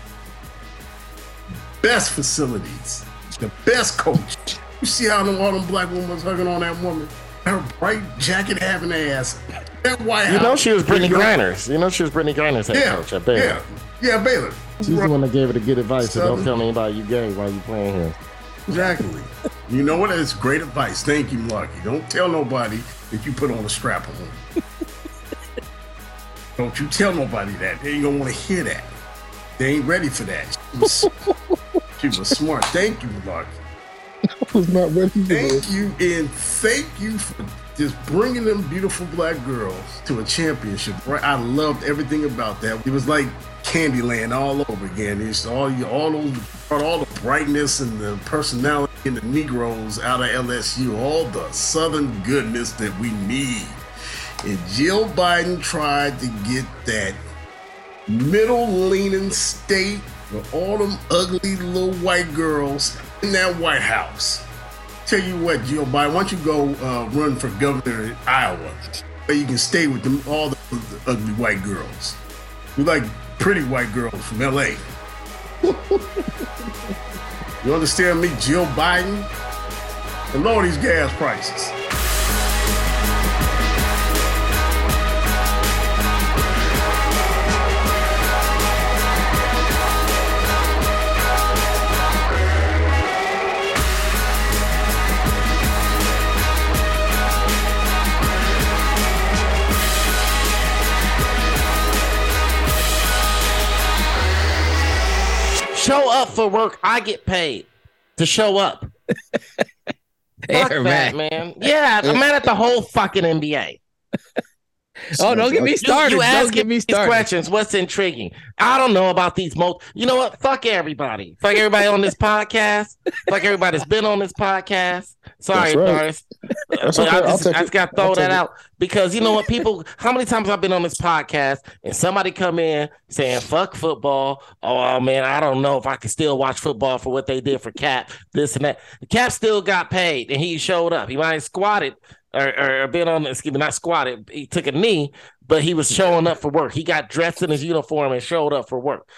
S3: Best facilities. The best coach. You see how them, all them black women was hugging on that woman? Her bright jacket having ass. That White
S2: You know she was Brittney Griner's. You know she was Brittney Griner's head
S3: Yeah,
S2: coach at Baylor.
S3: yeah, yeah, Baylor.
S2: She's the one that gave her the good advice. So don't
S3: Southern.
S2: tell anybody you gay while you playing here.
S3: Exactly. You know what? It's great advice. Thank you, Lucky. Don't tell nobody that you put on a strap on. Don't you tell nobody that. They ain't gonna want to hear that. They ain't ready for that. She was, she was smart. Thank you, Lucky.
S14: I was not ready for.
S3: Thank you, and thank you for just bringing them beautiful black girls to a championship. Right? I loved everything about that. It was like Candyland all over again. It's all you, all those, brought all the brightness and the personality and the Negroes out of LSU, all the Southern goodness that we need. And Jill Biden tried to get that middle-leaning state with all them ugly little white girls in that White House. Tell you what, Jill Biden, why don't you go uh, run for governor in Iowa, where you can stay with them all the, the ugly white girls. We like pretty white girls from L.A. you understand me, Jill Biden? And lower these gas prices.
S2: Show up for work. I get paid to show up. Fuck
S4: Air
S2: that,
S4: man.
S2: man. Yeah, I'm mad at the whole fucking NBA.
S4: Oh, don't get me started.
S2: You,
S4: Don't
S2: ask
S4: get me
S2: these
S4: started.
S2: questions. What's intriguing? I don't know about these most. You know what? Fuck everybody. Fuck everybody on this podcast. Fuck everybody that's been on this podcast. Sorry,
S14: That's right.
S2: Doris.
S14: That's okay.
S2: I just, I just got to throw
S14: I'll
S2: that
S14: it.
S2: out because you know what? People, how many times I've been on this podcast and somebody come in saying "fuck football"? Oh man, I don't know if I can still watch football for what they did for Kap, this and that. Kap still got paid and he showed up. He might have squatted or, or been on, excuse me, not squatted. He took a knee, but he was showing up for work. He got dressed in his uniform and showed up for work.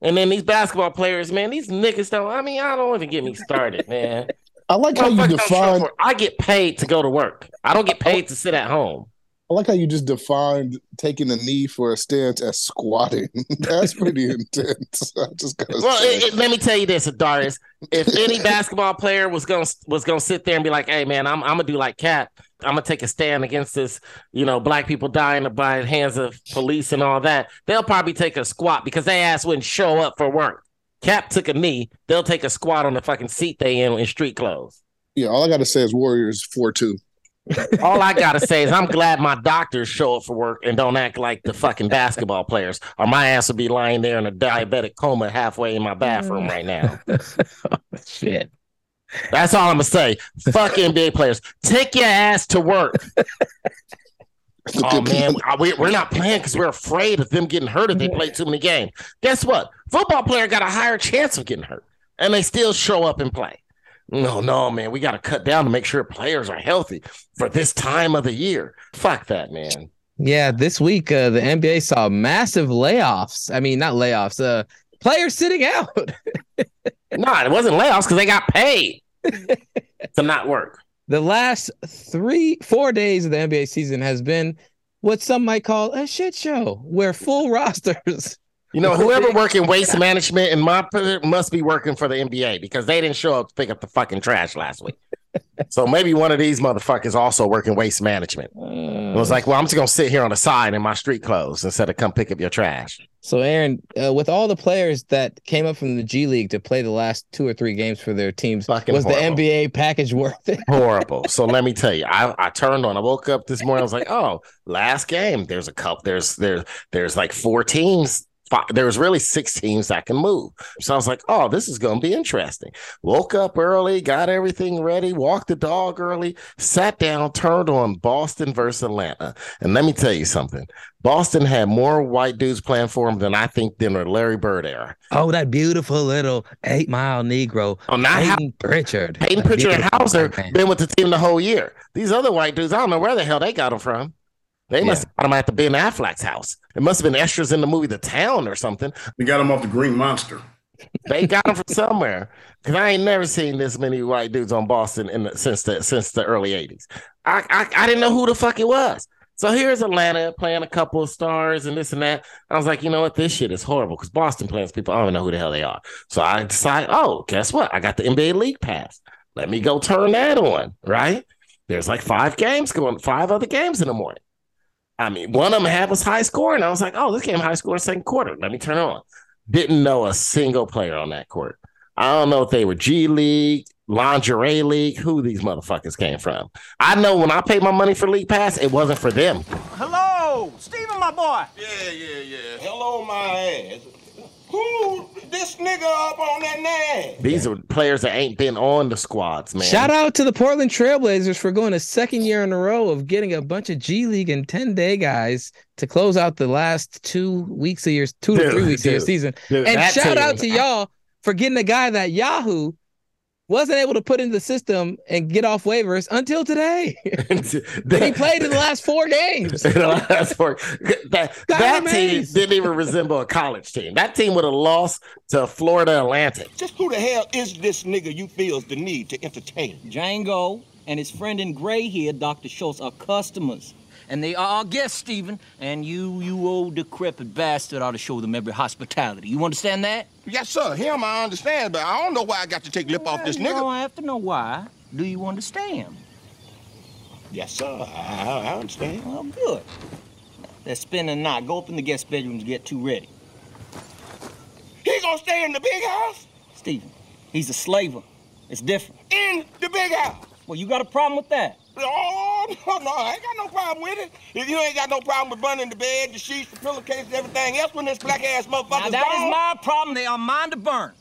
S2: And then these basketball players, man, these niggas don't. I mean, I don't even get me started, man.
S14: I like how you
S2: Motherfuckers don't show up
S14: define.
S2: I get paid to go to work. I don't get paid to sit at home.
S14: I like how you just defined taking a knee for a stance as squatting. That's pretty intense. I just gotta
S2: Well,
S14: say.
S2: it, it- let me tell you this, Darius. If any basketball player was gonna was gonna sit there and be like, "Hey, man, I'm I'm gonna do like Kap. I'm gonna take a stand against this, you know, black people dying by the hands of police and all that," they'll probably take a squat because they ass wouldn't show up for work. Kap took a knee. They'll take a squat on the fucking seat they in in street clothes.
S14: Yeah, all I got to say is Warriors 4 2.
S2: All I gotta say is I'm glad my doctors show up for work and don't act like the fucking basketball players, or my ass would be lying there in a diabetic coma halfway in my bathroom mm. right now.
S4: Shit.
S2: That's all I'm gonna say. Fuck NBA players. Take your ass to work. oh man, we, we're not playing because we're afraid of them getting hurt if they play too many games. Guess what? Football player got a higher chance of getting hurt, and they still show up and play. No, no, man, we got to cut down to make sure players are healthy for this time of the year. Fuck that, man.
S4: Yeah, this week uh, the NBA saw massive layoffs. I mean, not layoffs. Uh, players sitting out.
S2: no, it wasn't layoffs because they got paid to not work.
S4: The last three, four days of the NBA season has been what some might call a shit show, where full rosters.
S2: You know, whoever working waste management in my pit must be working for the NBA because they didn't show up to pick up the fucking trash last week. So maybe one of these motherfuckers also working waste management. it was like, well, I'm just gonna sit here on the side in my street clothes instead of come pick up your trash.
S4: So, Aaron, uh, with all the players that came up from the G League to play the last two or three games for their teams,
S2: Fucking
S4: was
S2: horrible.
S4: the NBA package worth it?
S2: Horrible. So let me tell you, I, I turned on. I woke up this morning. I was like, oh, last game. There's a couple. There's there's there's like four teams. Five, there's really six teams that can move. So I was like, oh, this is going to be interesting. Woke up early, got everything ready, walked the dog early, sat down, turned on Boston versus Atlanta. And let me tell you something. Boston had more white dudes playing for them than I think than the Larry Bird era.
S4: Oh, that beautiful little eight mile Negro.
S2: Oh, not
S4: Payton Pritchard. Payton
S2: Pritchard and Hauser been with the team the whole year. These other white dudes, I don't know where the hell they got them from. They must have got them at the Ben Affleck's house. It must have been extras in the movie The Town or something.
S3: They got him off the Green Monster.
S2: They got him from somewhere. Because I ain't never seen this many white dudes on Boston in the, since the since the early '80s. I, I I didn't know who the fuck it was. So here's Atlanta playing a couple of stars and this and that. I was like, you know what? This shit is horrible because Boston plays people. I don't even know who the hell they are. So I decide, oh, guess what? I got the NBA League Pass. Let me go turn that on, right? There's like five games going, five other games in the morning. I mean, one of them had was high score, and I was like, oh, this game high score second quarter. Let me turn it on. Didn't know a single player on that court. I don't know if they were G League, lingerie league, who these motherfuckers came from. I know when I paid my money for League Pass, it wasn't for them.
S22: Hello, Stephen, my boy.
S7: Yeah, yeah, yeah. Hello, my ass. Who this nigga up on that name?
S2: These are players that ain't been on the squads, man.
S4: Shout out to the Portland Trailblazers for going a second year in a row of getting a bunch of G League and 10 day guys to close out the last two weeks of your two to three weeks of your season.
S2: dude,
S4: and shout
S2: team-
S4: out to y'all for getting a guy that Yahoo wasn't able to put into the system and get off waivers until today. he played in the last four games.
S2: In the last four- that that team didn't even resemble a college team. That team would have lost to Florida Atlantic.
S7: Just who the hell is this nigga you feels the need to entertain?
S11: Django and his friend in gray here, Dr. Schultz, are customers. And they are our guests, Stephen. And you, you old decrepit bastard, ought to show them every hospitality. You understand that?
S7: Yes, sir. Him, I understand, but I don't know why I got to take lip off this
S11: You
S7: nigga.
S11: don't have to know why. Do you understand?
S7: Yes, sir. I, I understand.
S11: Well, good. Let's spend the night. Go up in the guest bedrooms and get two ready.
S7: He gonna stay in the big house?
S11: Stephen, he's a slaver. It's different.
S7: In the big house?
S11: Well, you got a problem with that?
S7: Oh, no, no, I ain't got no problem with it. If you ain't got no problem with burning the bed, the sheets, the pillowcases, everything else when this black ass
S11: Now,
S7: motherfucker's
S11: that is
S7: gone.
S11: my problem. They are mine to burn.